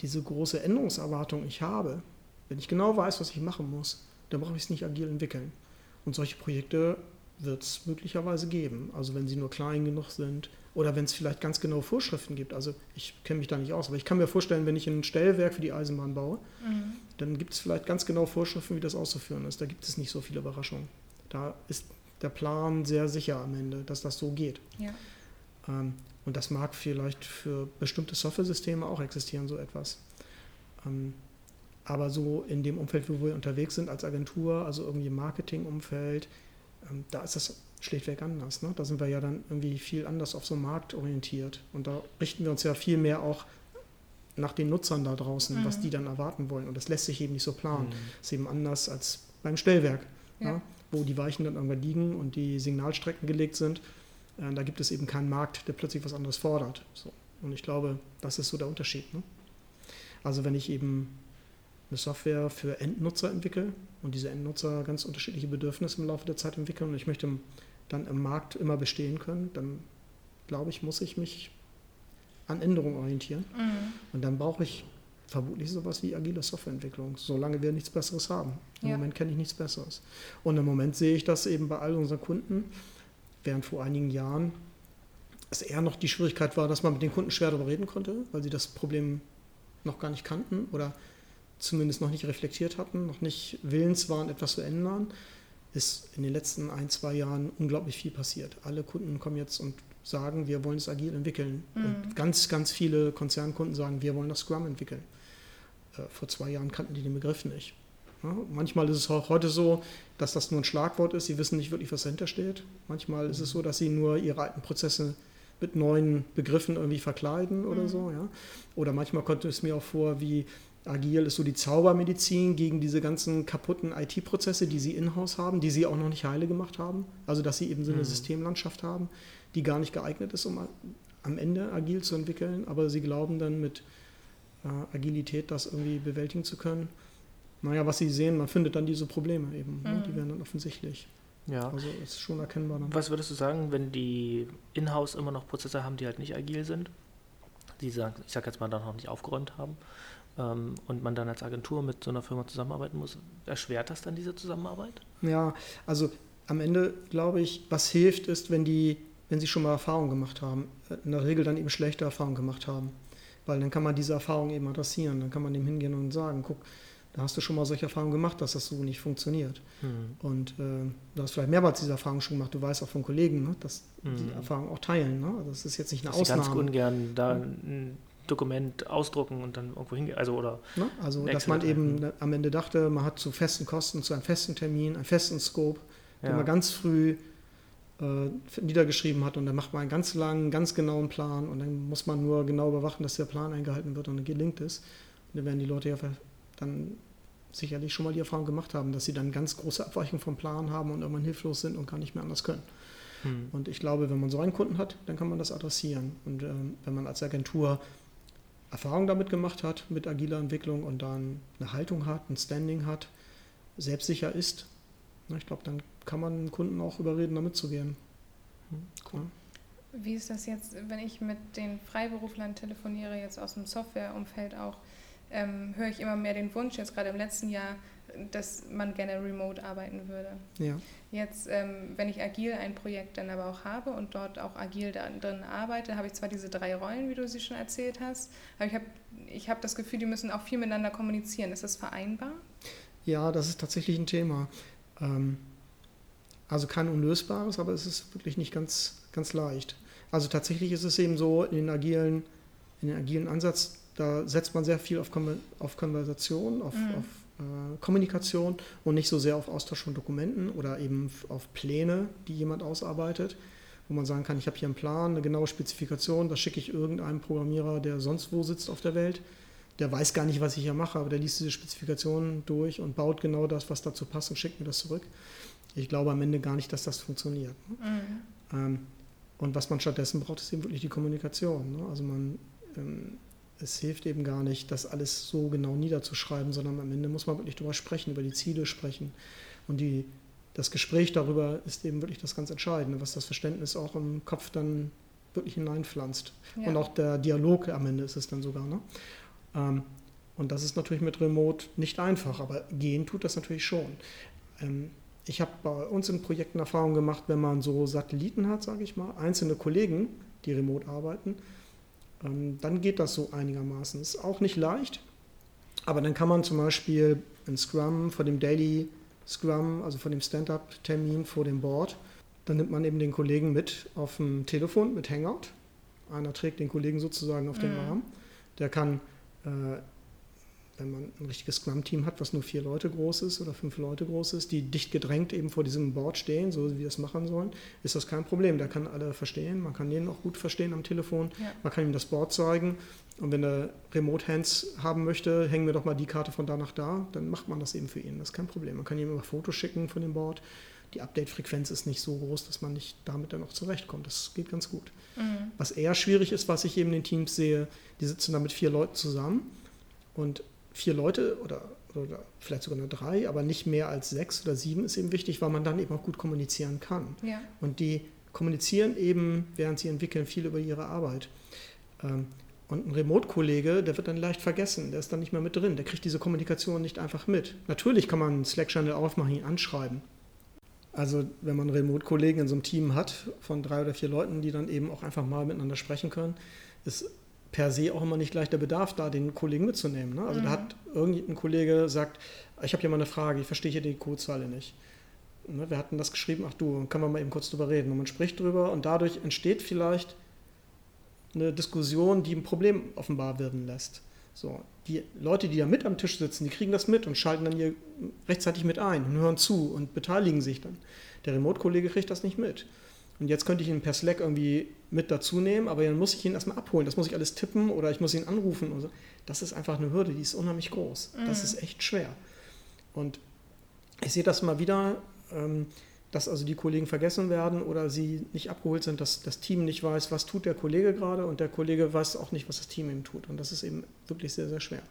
diese große Änderungserwartung ich habe, wenn ich genau weiß, was ich machen muss, dann brauche ich es nicht agil entwickeln. Und solche Projekte wird es möglicherweise geben. Also wenn sie nur klein genug sind oder wenn es vielleicht ganz genaue Vorschriften gibt. Also ich kenne mich da nicht aus, aber ich kann mir vorstellen, wenn ich ein Stellwerk für die Eisenbahn baue, Mhm. dann gibt es vielleicht ganz genau Vorschriften, wie das auszuführen ist. Da gibt es nicht so viele Überraschungen. Da ist der Plan sehr sicher am Ende, dass das so geht. Ja. Ähm, und das mag vielleicht für bestimmte Software-Systeme auch existieren, so etwas. Ähm, aber so in dem Umfeld, wo wir unterwegs sind als Agentur, also irgendwie im Marketing-Umfeld, ähm, da ist das schlichtweg anders. Ne? Da sind wir ja dann irgendwie viel anders auf so einen Markt orientiert. Und da richten wir uns ja viel mehr auch nach den Nutzern da draußen, was Mhm. die dann erwarten wollen. Und das lässt sich eben nicht so planen. Mhm. Das ist eben anders als beim Stellwerk, Ja. ja, wo die Weichen dann irgendwann liegen und die Signalstrecken gelegt sind. Äh, Da gibt es eben keinen Markt, der plötzlich was anderes fordert. So. Und ich glaube, das ist so der Unterschied. Ne? Also wenn ich eben eine Software für Endnutzer entwickle und diese Endnutzer ganz unterschiedliche Bedürfnisse im Laufe der Zeit entwickeln und ich möchte dann im Markt immer bestehen können, dann glaube ich, muss ich mich an Änderungen orientieren. Mhm. Und dann brauche ich vermutlich sowas wie agile Softwareentwicklung, solange wir nichts Besseres haben. Im Ja. Moment kenne ich nichts Besseres. Und im Moment sehe ich das eben bei all unseren Kunden, während vor einigen Jahren es eher noch die Schwierigkeit war, dass man mit den Kunden schwer darüber reden konnte, weil sie das Problem noch gar nicht kannten oder zumindest noch nicht reflektiert hatten, noch nicht willens waren, etwas zu ändern, ist in den letzten ein, zwei Jahren unglaublich viel passiert. Alle Kunden kommen jetzt und sagen, wir wollen es agil entwickeln. Mhm. Und ganz, ganz viele Konzernkunden sagen, wir wollen das Scrum entwickeln. Äh, vor zwei Jahren kannten die den Begriff nicht. Ja, manchmal ist es auch heute so, dass das nur ein Schlagwort ist, sie wissen nicht wirklich, was dahinter steht. Manchmal ist es so, dass sie nur ihre alten Prozesse mit neuen Begriffen irgendwie verkleiden oder Mhm. so. Ja? Oder manchmal kommt es mir auch vor, wie agil ist so die Zaubermedizin gegen diese ganzen kaputten IT-Prozesse, die sie in-house haben, die sie auch noch nicht heile gemacht haben. Also dass sie eben so eine Mhm. Systemlandschaft haben, die gar nicht geeignet ist, um am Ende agil zu entwickeln, aber sie glauben dann mit äh, Agilität das irgendwie bewältigen zu können. Naja, was sie sehen, man findet dann diese Probleme eben. Ne? Mhm. Die werden dann offensichtlich. Ja. Also ist schon erkennbar dann. Was würdest du sagen, wenn die in-house immer noch Prozesse haben, die halt nicht agil sind, die sagen, ich sag jetzt mal dann noch nicht aufgeräumt haben ähm, und man dann als Agentur mit so einer Firma zusammenarbeiten muss, erschwert das dann diese Zusammenarbeit? Ja, also am Ende glaube ich, was hilft, ist, wenn die, wenn sie schon mal Erfahrungen gemacht haben, äh, in der Regel dann eben schlechte Erfahrungen gemacht haben. Weil dann kann man diese Erfahrung eben adressieren. Dann kann man dem hingehen und sagen, guck, da hast du schon mal solche Erfahrungen gemacht, dass das so nicht funktioniert. Mhm. Und äh, du hast vielleicht mehrmals diese Erfahrung schon gemacht. Du weißt auch von Kollegen, ne, dass Mhm. die Erfahrung auch teilen. Ne? Also das ist jetzt nicht eine Dass sie ganz Ausnahme. ungern da Dokument ausdrucken und dann irgendwo hingehen. Also, oder Ne? Also, dass man eben am Ende dachte, man hat zu festen Kosten, zu einem festen Termin, einen festen Scope, den ja. man ganz früh äh, niedergeschrieben hat und dann macht man einen ganz langen, ganz genauen Plan und dann muss man nur genau überwachen, dass der Plan eingehalten wird und dann gelingt es. Und dann werden die Leute ja dann sicherlich schon mal die Erfahrung gemacht haben, dass sie dann ganz große Abweichungen vom Plan haben und irgendwann hilflos sind und gar nicht mehr anders können. Hm. Und ich glaube, wenn man so einen Kunden hat, dann kann man das adressieren. Und ähm, wenn man als Agentur Erfahrung damit gemacht hat, mit agiler Entwicklung und dann eine Haltung hat, ein Standing hat, selbstsicher ist, na, ich glaube, dann kann man einen Kunden auch überreden, damit zu gehen. Cool. Wie ist das jetzt, wenn ich mit den Freiberuflern telefoniere, jetzt aus dem Softwareumfeld auch, ähm, höre ich immer mehr den Wunsch, jetzt gerade im letzten Jahr, dass man gerne remote arbeiten würde. Ja. Jetzt, ähm, wenn ich agil ein Projekt dann aber auch habe und dort auch agil drin arbeite, habe ich zwar diese drei Rollen, wie du sie schon erzählt hast, aber ich habe ich hab das Gefühl, die müssen auch viel miteinander kommunizieren. Ist das vereinbar? ja, das ist tatsächlich ein Thema. Ähm, also kein unlösbares, aber es ist wirklich nicht ganz, ganz leicht. Also tatsächlich ist es eben so, in den agilen, in den agilen Ansatz, da setzt man sehr viel auf, Konver auf Konversation, auf, Mhm. auf Kommunikation und nicht so sehr auf Austausch von Dokumenten oder eben auf Pläne, die jemand ausarbeitet, wo man sagen kann, ich habe hier einen Plan, eine genaue Spezifikation, das schicke ich irgendeinem Programmierer, der sonst wo sitzt auf der Welt. Der weiß gar nicht, was ich hier mache, aber der liest diese Spezifikation durch und baut genau das, was dazu passt und schickt mir das zurück. Ich glaube am Ende gar nicht, dass das funktioniert. Mhm. Ähm, und was man stattdessen braucht, ist eben wirklich die Kommunikation. Ne? Also man, ähm, es hilft eben gar nicht, das alles so genau niederzuschreiben, sondern am Ende muss man wirklich darüber sprechen, über die Ziele sprechen. Und die, das Gespräch darüber ist eben wirklich das ganz Entscheidende, was das Verständnis auch im Kopf dann wirklich hineinpflanzt. Ja. Und auch der Dialog am Ende ist es dann sogar. Ne? Ähm, und das ist natürlich mit Remote nicht einfach, aber gehen tut das natürlich schon. Ähm, ich habe bei uns in Projekten Erfahrung gemacht, wenn man so Satelliten hat, sage ich mal, einzelne Kollegen, die remote arbeiten, dann geht das so einigermaßen. Ist auch nicht leicht, aber dann kann man zum Beispiel in Scrum vor dem Daily Scrum, also vor dem Stand-up-Termin vor dem Board, dann nimmt man eben den Kollegen mit auf dem Telefon mit Hangout. Einer trägt den Kollegen sozusagen auf den Mhm. Arm. Der kann, äh, wenn man ein richtiges Scrum-Team hat, was nur vier Leute groß ist oder fünf Leute groß ist, die dicht gedrängt eben vor diesem Board stehen, so wie wir es machen sollen, ist das kein Problem. Der kann alle verstehen, man kann den auch gut verstehen am Telefon, Ja. man kann ihm das Board zeigen und wenn er Remote-Hands haben möchte, hängen wir doch mal die Karte von da nach da, dann macht man das eben für ihn, das ist kein Problem. Man kann ihm immer Fotos schicken von dem Board. Die Update-Frequenz ist nicht so groß, dass man nicht damit dann auch zurechtkommt. Das geht ganz gut. Mhm. Was eher schwierig ist, was ich eben in den Teams sehe, die sitzen da mit vier Leuten zusammen und vier Leute oder, oder vielleicht sogar nur drei, aber nicht mehr als sechs oder sieben ist eben wichtig, weil man dann eben auch gut kommunizieren kann. Ja. Und die kommunizieren eben, während sie entwickeln, viel über ihre Arbeit. Ähm, Und ein Remote-Kollege, der wird dann leicht vergessen, der ist dann nicht mehr mit drin, der kriegt diese Kommunikation nicht einfach mit. Natürlich kann man einen Slack-Channel aufmachen, ihn anschreiben. Also wenn man einen Remote-Kollegen in so einem Team hat von drei oder vier Leuten, die dann eben auch einfach mal miteinander sprechen können, ist per se auch immer nicht gleich der Bedarf da, den Kollegen mitzunehmen. Ne? Also da Mhm. hat irgendein Kollege sagt, ich habe hier mal eine Frage, ich verstehe hier die Codezeile nicht. Ne, wir hatten das geschrieben, ach du, können wir mal eben kurz drüber reden. Und man spricht drüber und dadurch entsteht vielleicht eine Diskussion, die ein Problem offenbar werden lässt. So, die Leute, die da mit am Tisch sitzen, die kriegen das mit und schalten dann hier rechtzeitig mit ein und hören zu und beteiligen sich dann. Der Remote-Kollege kriegt das nicht mit. Und jetzt könnte ich ihn per Slack irgendwie mit dazu nehmen, aber dann muss ich ihn erstmal abholen. Das muss ich alles tippen oder ich muss ihn anrufen. So. Das ist einfach eine Hürde, die ist unheimlich groß. Das Mhm. ist echt schwer. Und ich sehe das mal wieder, ähm, dass also die Kollegen vergessen werden oder sie nicht abgeholt sind, dass das Team nicht weiß, was tut der Kollege gerade und der Kollege weiß auch nicht, was das Team ihm tut. Und das ist eben wirklich sehr, sehr schwer.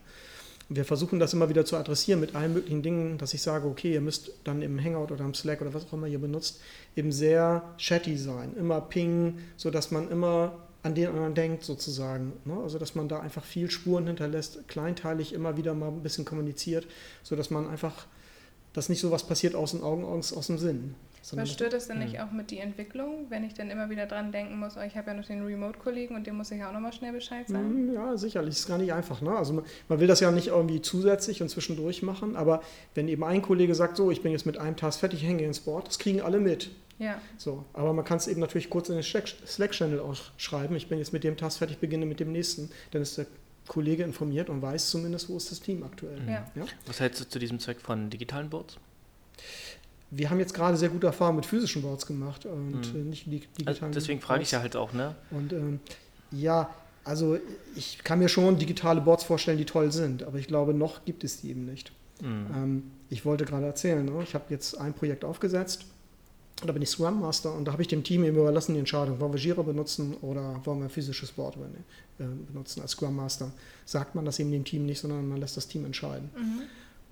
Wir versuchen das immer wieder zu adressieren mit allen möglichen Dingen, dass ich sage, okay, ihr müsst dann im Hangout oder im Slack oder was auch immer ihr benutzt, eben sehr chatty sein, immer pingen, sodass man immer an den anderen denkt sozusagen. Ne? Also dass man da einfach viel Spuren hinterlässt, kleinteilig immer wieder mal ein bisschen kommuniziert, sodass man einfach, dass nicht so was passiert aus den Augen, aus dem Sinn. Was stört das denn nicht auch mit die Entwicklung, wenn ich dann immer wieder dran denken muss, oh, ich habe ja noch den Remote-Kollegen und dem muss ich auch nochmal schnell Bescheid sagen? Hm, ja, sicherlich. Ist gar nicht einfach. Ne? Also man, man, will das ja nicht irgendwie zusätzlich und zwischendurch machen, aber wenn eben ein Kollege sagt, so, ich bin jetzt mit einem Task fertig, hänge ins Board, das kriegen alle mit. Ja. So, aber man kann es eben natürlich kurz in den Slack-Channel ausschreiben, ich bin jetzt mit dem Task fertig, beginne mit dem nächsten. Dann ist der Kollege informiert und weiß zumindest, wo ist das Team aktuell. Ja. ja? Was hältst du zu diesem Zweck von digitalen Boards? Wir haben jetzt gerade sehr gute Erfahrungen mit physischen Boards gemacht und mhm. nicht digitalen. Also deswegen frage ich ja halt auch, ne? Und ähm, ja, also ich kann mir schon digitale Boards vorstellen, die toll sind, aber ich glaube, noch gibt es die eben nicht. Mhm. Ähm, ich wollte gerade erzählen, ne? ich habe jetzt ein Projekt aufgesetzt, da bin ich Scrum Master und da habe ich dem Team eben überlassen die Entscheidung, wollen wir Jira benutzen oder wollen wir ein physisches Board äh, benutzen als Scrum Master. Sagt man das eben dem Team nicht, sondern man lässt das Team entscheiden. Mhm.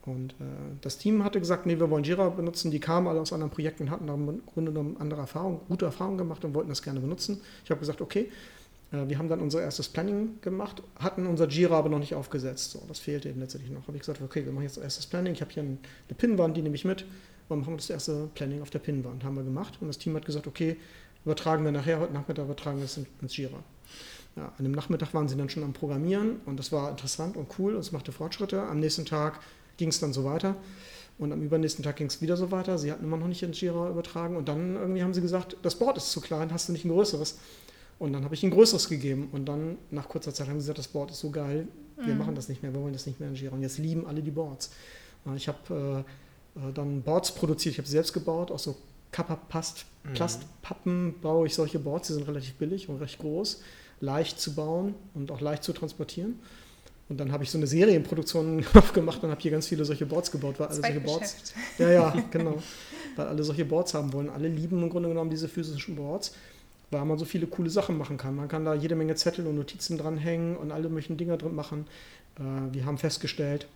Und äh, das Team hatte gesagt, nee, wir wollen Jira benutzen. Die kamen alle aus anderen Projekten hatten da im Grunde genommen andere Erfahrungen, gute Erfahrungen gemacht und wollten das gerne benutzen. Ich habe gesagt, okay, äh, wir haben dann unser erstes Planning gemacht, hatten unser Jira aber noch nicht aufgesetzt. So, das fehlte eben letztendlich noch. Habe ich gesagt, okay, wir machen jetzt das erstes Planning. Ich habe hier eine Pinnwand, die nehme ich mit. Und machen wir das erste Planning auf der Pinnwand. Haben wir gemacht. Und das Team hat gesagt, okay, übertragen wir nachher, heute Nachmittag übertragen wir es ins Jira. Ja, an dem Nachmittag waren sie dann schon am Programmieren und das war interessant und cool und es machte Fortschritte. Am nächsten Tag ging es dann so weiter. Und am übernächsten Tag ging es wieder so weiter. Sie hatten immer noch nicht in Jira übertragen. Und dann irgendwie haben sie gesagt, das Board ist zu klein, hast du nicht ein größeres? Und dann habe ich ein größeres gegeben. Und dann nach kurzer Zeit haben sie gesagt, das Board ist so geil, wir mhm. machen das nicht mehr, wir wollen das nicht mehr in Jira. Und jetzt lieben alle die Boards. Ich habe äh, dann Boards produziert, ich habe selbst gebaut, auch so Kappa-Past, mhm. Plastpappen baue ich solche Boards, die sind relativ billig und recht groß, leicht zu bauen und auch leicht zu transportieren. Und dann habe ich so eine Serienproduktion aufgemacht und habe hier ganz viele solche Boards gebaut, weil alle solche Boards. Ja, ja, genau. Weil alle solche Boards haben wollen. Alle lieben im Grunde genommen diese physischen Boards, weil man so viele coole Sachen machen kann. Man kann da jede Menge Zettel und Notizen dranhängen und alle möglichen Dinger drin machen. Äh, wir haben festgestellt,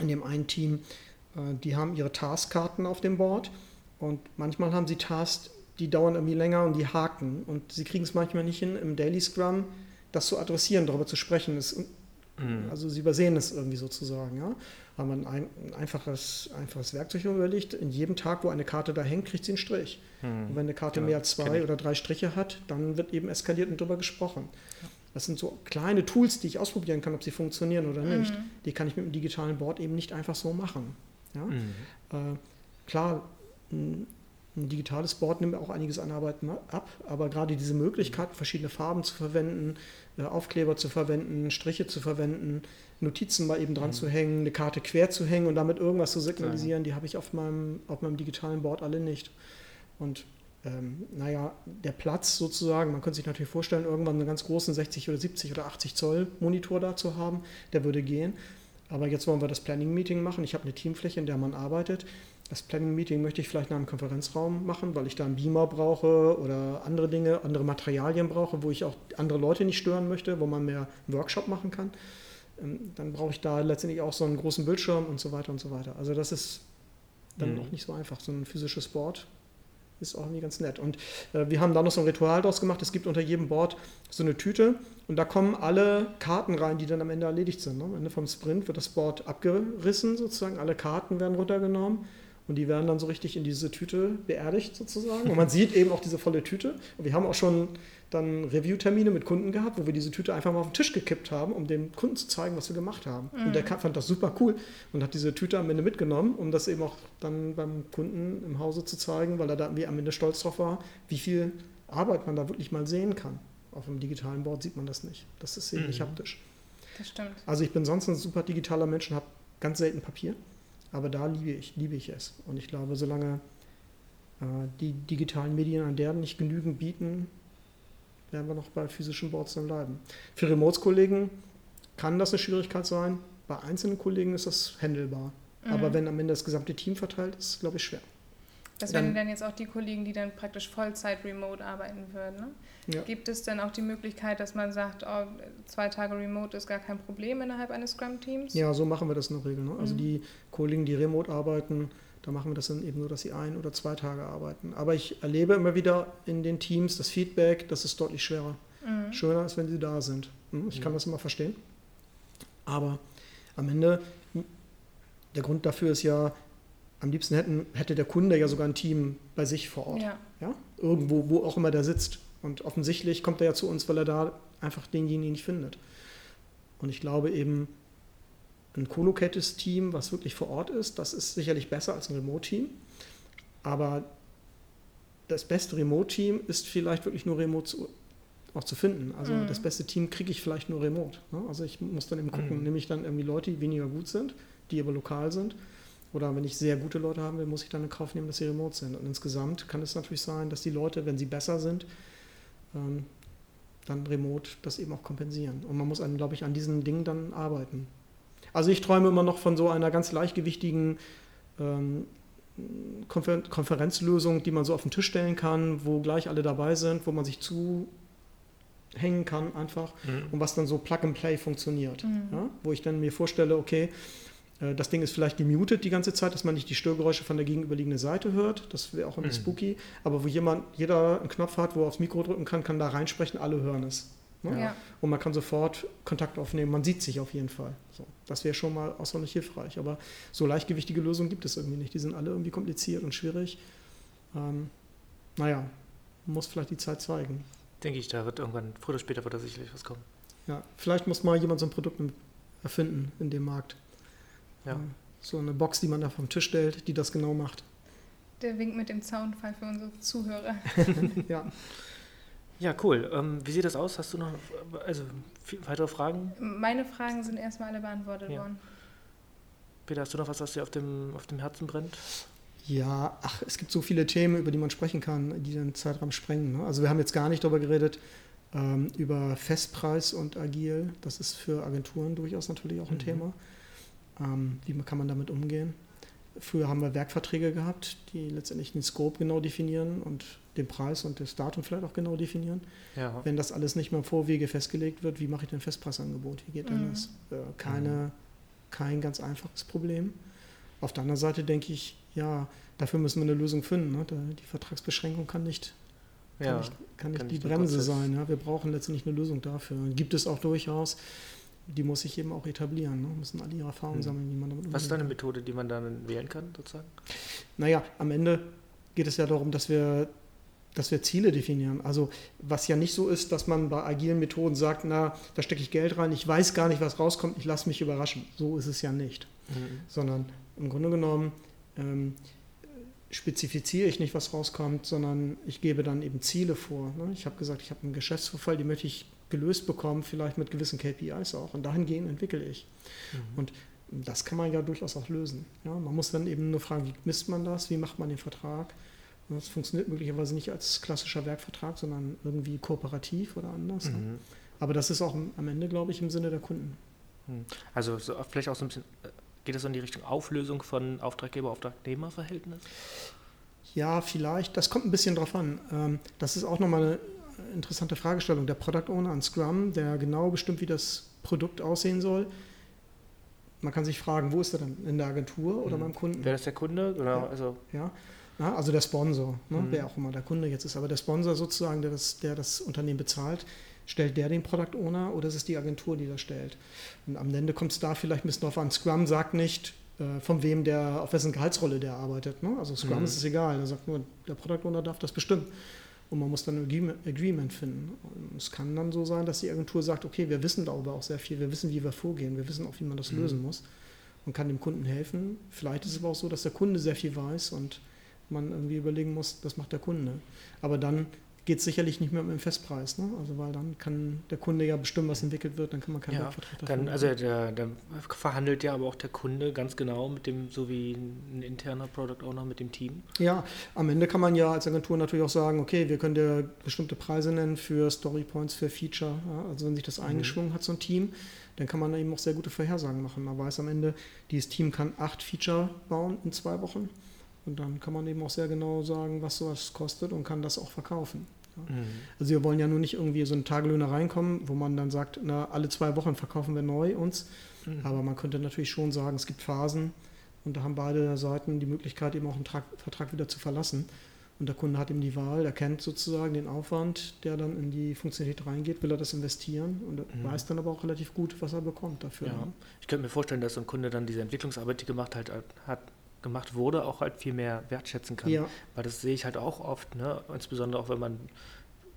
in dem einen Team, äh, die haben ihre Taskkarten auf dem Board und manchmal haben sie Tasks, die dauern irgendwie länger und die haken. Und sie kriegen es manchmal nicht hin, im Daily Scrum das zu adressieren, darüber zu sprechen. Das Mhm. Also sie übersehen es irgendwie sozusagen. Ja? Haben ein, ein, einfaches, einfaches Werkzeug überlegt. In jedem Tag, wo eine Karte da hängt, kriegt sie einen Strich. Mhm. Und wenn eine Karte ja, mehr als zwei oder drei Striche hat, dann wird eben eskaliert und darüber gesprochen. Ja. Das sind so kleine Tools, die ich ausprobieren kann, ob sie funktionieren oder nicht. Mhm. Die kann ich mit dem digitalen Board eben nicht einfach so machen. Ja? Mhm. Äh, klar, ein, digitales Board nimmt auch einiges an Arbeit ab, aber gerade diese Möglichkeit, verschiedene Farben zu verwenden, äh, Aufkleber zu verwenden, Striche zu verwenden, Notizen mal eben dran mhm. zu hängen, eine Karte quer zu hängen und damit irgendwas zu signalisieren, die habe ich auf meinem, auf meinem digitalen Board alle nicht. Und ähm, naja, der Platz sozusagen, man könnte sich natürlich vorstellen, irgendwann einen ganz großen 60 oder 70 oder 80 Zoll Monitor da zu haben, der würde gehen. Aber jetzt wollen wir das Planning-Meeting machen. Ich habe eine Teamfläche, in der man arbeitet. Das Planning-Meeting möchte ich vielleicht in einem Konferenzraum machen, weil ich da einen Beamer brauche oder andere Dinge, andere Materialien brauche, wo ich auch andere Leute nicht stören möchte, wo man mehr Workshop machen kann. Ähm, dann brauche ich da letztendlich auch so einen großen Bildschirm und so weiter und so weiter. Also das ist dann mhm. auch nicht so einfach. So ein physisches Board ist auch irgendwie ganz nett. Und äh, wir haben da noch so ein Ritual draus gemacht. Es gibt unter jedem Board so eine Tüte und da kommen alle Karten rein, die dann am Ende erledigt sind. Ne? Am Ende vom Sprint wird das Board abgerissen sozusagen, alle Karten werden runtergenommen und die werden dann so richtig in diese Tüte beerdigt sozusagen. Und man sieht eben auch diese volle Tüte. Und wir haben auch schon dann Review-Termine mit Kunden gehabt, wo wir diese Tüte einfach mal auf den Tisch gekippt haben, um dem Kunden zu zeigen, was wir gemacht haben. Mhm. Und der mhm. fand das super cool und hat diese Tüte am Ende mitgenommen, um das eben auch dann beim Kunden im Hause zu zeigen, weil er da am Ende stolz drauf war, wie viel Arbeit man da wirklich mal sehen kann. Auf einem digitalen Board sieht man das nicht. Das ist eben mhm. nicht haptisch. Das stimmt. Also ich bin sonst ein super digitaler Mensch und habe ganz selten Papier. Aber da liebe ich, liebe ich es. Und ich glaube, solange äh, die digitalen Medien an der nicht genügend bieten, werden wir noch bei physischen Boards dann bleiben. Für Remotes-Kollegen kann das eine Schwierigkeit sein. Bei einzelnen Kollegen ist das handelbar. Mhm. Aber wenn am Ende das gesamte Team verteilt ist, glaube ich, schwer. Das wären dann jetzt auch die Kollegen, die dann praktisch Vollzeit remote arbeiten würden. Ne? Ja. Gibt es denn auch die Möglichkeit, dass man sagt, oh, zwei Tage remote ist gar kein Problem innerhalb eines Scrum-Teams? Ja, so machen wir das in der Regel. Ne? Also mhm. die Kollegen, die remote arbeiten, da machen wir das dann eben so, dass sie ein oder zwei Tage arbeiten. Aber ich erlebe immer wieder in den Teams das Feedback, das ist deutlich schwerer. Mhm. Schöner ist, wenn sie da sind. Hm, ich kann mhm. das immer verstehen. Aber am Ende, der Grund dafür ist ja, am liebsten hätten, hätte der Kunde ja sogar ein Team bei sich vor Ort. Ja. Ja? Irgendwo, wo auch immer der sitzt. Und offensichtlich kommt er ja zu uns, weil er da einfach denjenigen nicht findet. Und ich glaube eben, ein co-located Team, was wirklich vor Ort ist, das ist sicherlich besser als ein Remote-Team. Aber das beste Remote-Team ist vielleicht wirklich nur remote zu, auch zu finden. Also Mhm. das beste Team kriege ich vielleicht nur remote. Ne? Also ich muss dann eben gucken, Mhm. nehme ich dann irgendwie Leute, die weniger gut sind, die aber lokal sind. Oder wenn ich sehr gute Leute haben will, muss ich dann in Kauf nehmen, dass sie remote sind. Und insgesamt kann es natürlich sein, dass die Leute, wenn sie besser sind, ähm, dann remote das eben auch kompensieren. Und man muss, an, glaube ich, an diesen Dingen dann arbeiten. Also ich träume immer noch von so einer ganz leichtgewichtigen ähm, Konfer Konferenzlösung, die man so auf den Tisch stellen kann, wo gleich alle dabei sind, wo man sich zuhängen kann einfach Mhm. und was dann so Plug and Play funktioniert. Mhm. Ja? Wo ich dann mir vorstelle, okay, das Ding ist vielleicht gemutet die ganze Zeit, dass man nicht die Störgeräusche von der gegenüberliegenden Seite hört. Das wäre auch immer Mhm. spooky. Aber wo jemand, jeder einen Knopf hat, wo er aufs Mikro drücken kann, kann da reinsprechen, alle hören es. Ne? Ja. Und man kann sofort Kontakt aufnehmen. Man sieht sich auf jeden Fall. So, das wäre schon mal außerordentlich hilfreich. Aber so leichtgewichtige Lösungen gibt es irgendwie nicht. Die sind alle irgendwie kompliziert und schwierig. Ähm, naja, muss vielleicht die Zeit zeigen. Denke ich, da wird irgendwann, früher oder später wird da sicherlich was kommen. Ja, vielleicht muss mal jemand so ein Produkt erfinden in dem Markt. Ja. Äh, So eine Box, die man da vom Tisch stellt, die das genau macht. Der winkt mit dem Soundfall für unsere Zuhörer. Ja, Ja, cool. Ähm, wie sieht das aus? Hast du noch also, weitere Fragen? Meine Fragen sind erstmal alle beantwortet Ja. worden. Peter, hast du noch was, was dir auf dem, auf dem Herzen brennt? Ja, ach, es gibt so viele Themen, über die man sprechen kann, die den Zeitraum sprengen. Ne? Also wir haben jetzt gar nicht darüber geredet, ähm, über Festpreis und Agil. Das ist für Agenturen durchaus natürlich auch ein Mhm. Thema. Ähm, wie kann man damit umgehen? Früher haben wir Werkverträge gehabt, die letztendlich den Scope genau definieren und den Preis und das Datum vielleicht auch genau definieren. Ja. Wenn das alles nicht mehr im Vorwege festgelegt wird, wie mache ich denn ein Festpreisangebot? Wie geht denn Mhm. das? Äh, keine, kein ganz einfaches Problem. Auf der anderen Seite denke ich, ja, dafür müssen wir eine Lösung finden. Ne? Die Vertragsbeschränkung kann nicht, kann ja. nicht, kann nicht kann die Bremse sein. Ja? Wir brauchen letztendlich eine Lösung dafür. Gibt es auch durchaus. Die muss sich eben auch etablieren. Ne? Müssen alle ihre Erfahrungen Mhm. sammeln, wie man damit Was ist umgehen da eine kann. Methode, die man dann wählen kann, sozusagen? Naja, am Ende geht es ja darum, dass wir, dass wir Ziele definieren. Also was ja nicht so ist, dass man bei agilen Methoden sagt, na, da stecke ich Geld rein, ich weiß gar nicht, was rauskommt, ich lasse mich überraschen. So ist es ja nicht. Mhm. Sondern im Grunde genommen ähm, spezifiziere ich nicht, was rauskommt, sondern ich gebe dann eben Ziele vor. Ne? Ich habe gesagt, ich habe einen Geschäftsvorfall, den möchte ich gelöst bekommen, vielleicht mit gewissen KPIs auch. Und dahingehend entwickle ich. Mhm. Und das kann man ja durchaus auch lösen. Ja, man muss dann eben nur fragen, wie misst man das, wie macht man den Vertrag. Und das funktioniert möglicherweise nicht als klassischer Werkvertrag, sondern irgendwie kooperativ oder anders. Ne? Mhm. Aber das ist auch am Ende, glaube ich, im Sinne der Kunden. Also so, vielleicht auch so ein bisschen, äh, geht das so in die Richtung Auflösung von Auftraggeber-Auftragnehmer-Verhältnis? Ja, vielleicht. Das kommt ein bisschen drauf an. Ähm, Das ist auch nochmal eine interessante Fragestellung. Der Product Owner an Scrum, der genau bestimmt, wie das Produkt aussehen soll. Man kann sich fragen, wo ist er dann? In der Agentur oder Mhm. beim Kunden? Wäre das der Kunde? Oder Ja. also, Ja, ja also der Sponsor, ne, Mhm. wer auch immer der Kunde jetzt ist. Aber der Sponsor sozusagen, der das, der das Unternehmen bezahlt, stellt der den Product Owner oder ist es die Agentur, die das stellt? Und am Ende kommt es da vielleicht ein bisschen drauf an. Scrum sagt nicht, äh, von wem der, auf wessen Gehaltsrolle der arbeitet. Ne? Also Scrum Mhm. ist es egal. Er sagt nur, der Product Owner darf das bestimmen. Und man muss dann ein Agreement- finden. Und es kann dann so sein, dass die Agentur sagt, okay, wir wissen darüber auch sehr viel, wir wissen, wie wir vorgehen, wir wissen auch, wie man das Mhm. lösen muss und kann dem Kunden helfen. Vielleicht ist es aber auch so, dass der Kunde sehr viel weiß und man irgendwie überlegen muss, das macht der Kunde. Aber dann geht es sicherlich nicht mehr um den Festpreis, ne? Also weil dann kann der Kunde ja bestimmen, was entwickelt wird, dann kann man keinen Ja, dann, also der, der verhandelt ja aber auch der Kunde ganz genau mit dem, so wie ein interner Product Owner mit dem Team. Ja, am Ende kann man ja als Agentur natürlich auch sagen, okay, wir können dir bestimmte Preise nennen für Story Points, für Feature. Ja, also wenn sich das Mhm. eingeschwungen hat, so ein Team, dann kann man eben auch sehr gute Vorhersagen machen. Man weiß am Ende, dieses Team kann acht Feature bauen in zwei Wochen. Und dann kann man eben auch sehr genau sagen, was sowas kostet und kann das auch verkaufen. Also wir wollen ja nur nicht irgendwie so einen Tagelöhner reinkommen, wo man dann sagt, na, alle zwei Wochen verkaufen wir neu uns. Mhm. Aber man könnte natürlich schon sagen, es gibt Phasen und da haben beide Seiten die Möglichkeit, eben auch einen Trag, Vertrag wieder zu verlassen. Und der Kunde hat eben die Wahl, er kennt sozusagen den Aufwand, der dann in die Funktionalität reingeht, will er das investieren und Mhm. weiß dann aber auch relativ gut, was er bekommt dafür. Ja. ne? Ich könnte mir vorstellen, dass so ein Kunde dann diese Entwicklungsarbeit, die gemacht halt, hat, gemacht wurde, auch halt viel mehr wertschätzen kann. Ja. Weil das sehe ich halt auch oft, ne? insbesondere auch wenn man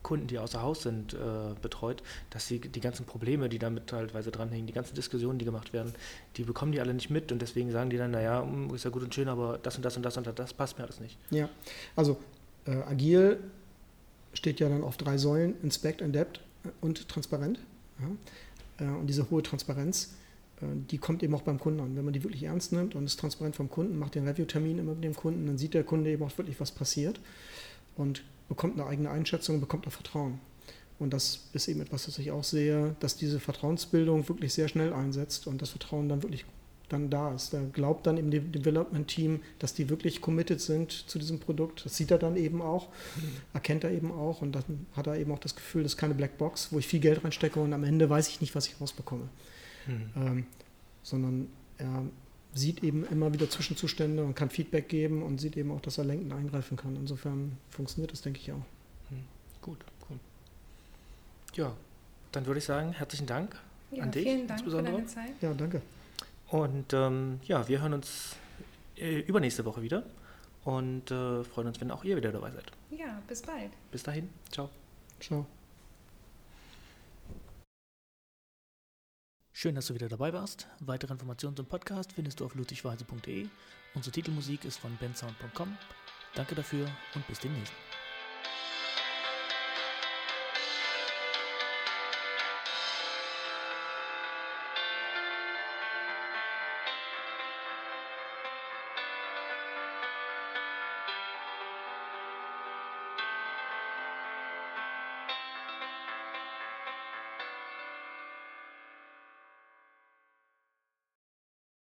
Kunden, die außer Haus sind, äh, betreut, dass sie die ganzen Probleme, die damit teilweise dranhängen, die ganzen Diskussionen, die gemacht werden, die bekommen die alle nicht mit und deswegen sagen die dann, naja, hm, ist ja gut und schön, aber das und das und das und das passt mir alles nicht. Ja, also äh, agil steht ja dann auf drei Säulen, Inspect, Adapt und Transparent. Ja. Äh, und diese hohe Transparenz, die kommt eben auch beim Kunden an. Wenn man die wirklich ernst nimmt und ist transparent vom Kunden, macht den Review-Termin immer mit dem Kunden, dann sieht der Kunde eben auch wirklich, was passiert und bekommt eine eigene Einschätzung, bekommt auch Vertrauen. Und das ist eben etwas, das ich auch sehe, dass diese Vertrauensbildung wirklich sehr schnell einsetzt und das Vertrauen dann wirklich dann da ist. Da glaubt dann eben dem Development-Team, dass die wirklich committed sind zu diesem Produkt. Das sieht er dann eben auch, erkennt er eben auch und dann hat er eben auch das Gefühl, das ist keine Blackbox, wo ich viel Geld reinstecke und am Ende weiß ich nicht, was ich rausbekomme. Mhm. Ähm, sondern er sieht eben immer wieder Zwischenzustände und kann Feedback geben und sieht eben auch, dass er lenkend eingreifen kann. Insofern funktioniert das, denke ich, auch. Hm, gut, cool. Ja, dann würde ich sagen, herzlichen Dank ja, an dich. Vielen Dank für deine Zeit. Ja, danke. Und ähm, ja, wir hören uns äh, übernächste Woche wieder und äh, freuen uns, wenn auch ihr wieder dabei seid. Ja, bis bald. Bis dahin. Ciao. Ciao. Schön, dass du wieder dabei warst. Weitere Informationen zum Podcast findest du auf ludwigweise.de. Unsere Titelmusik ist von bensound.com. Danke dafür und bis demnächst.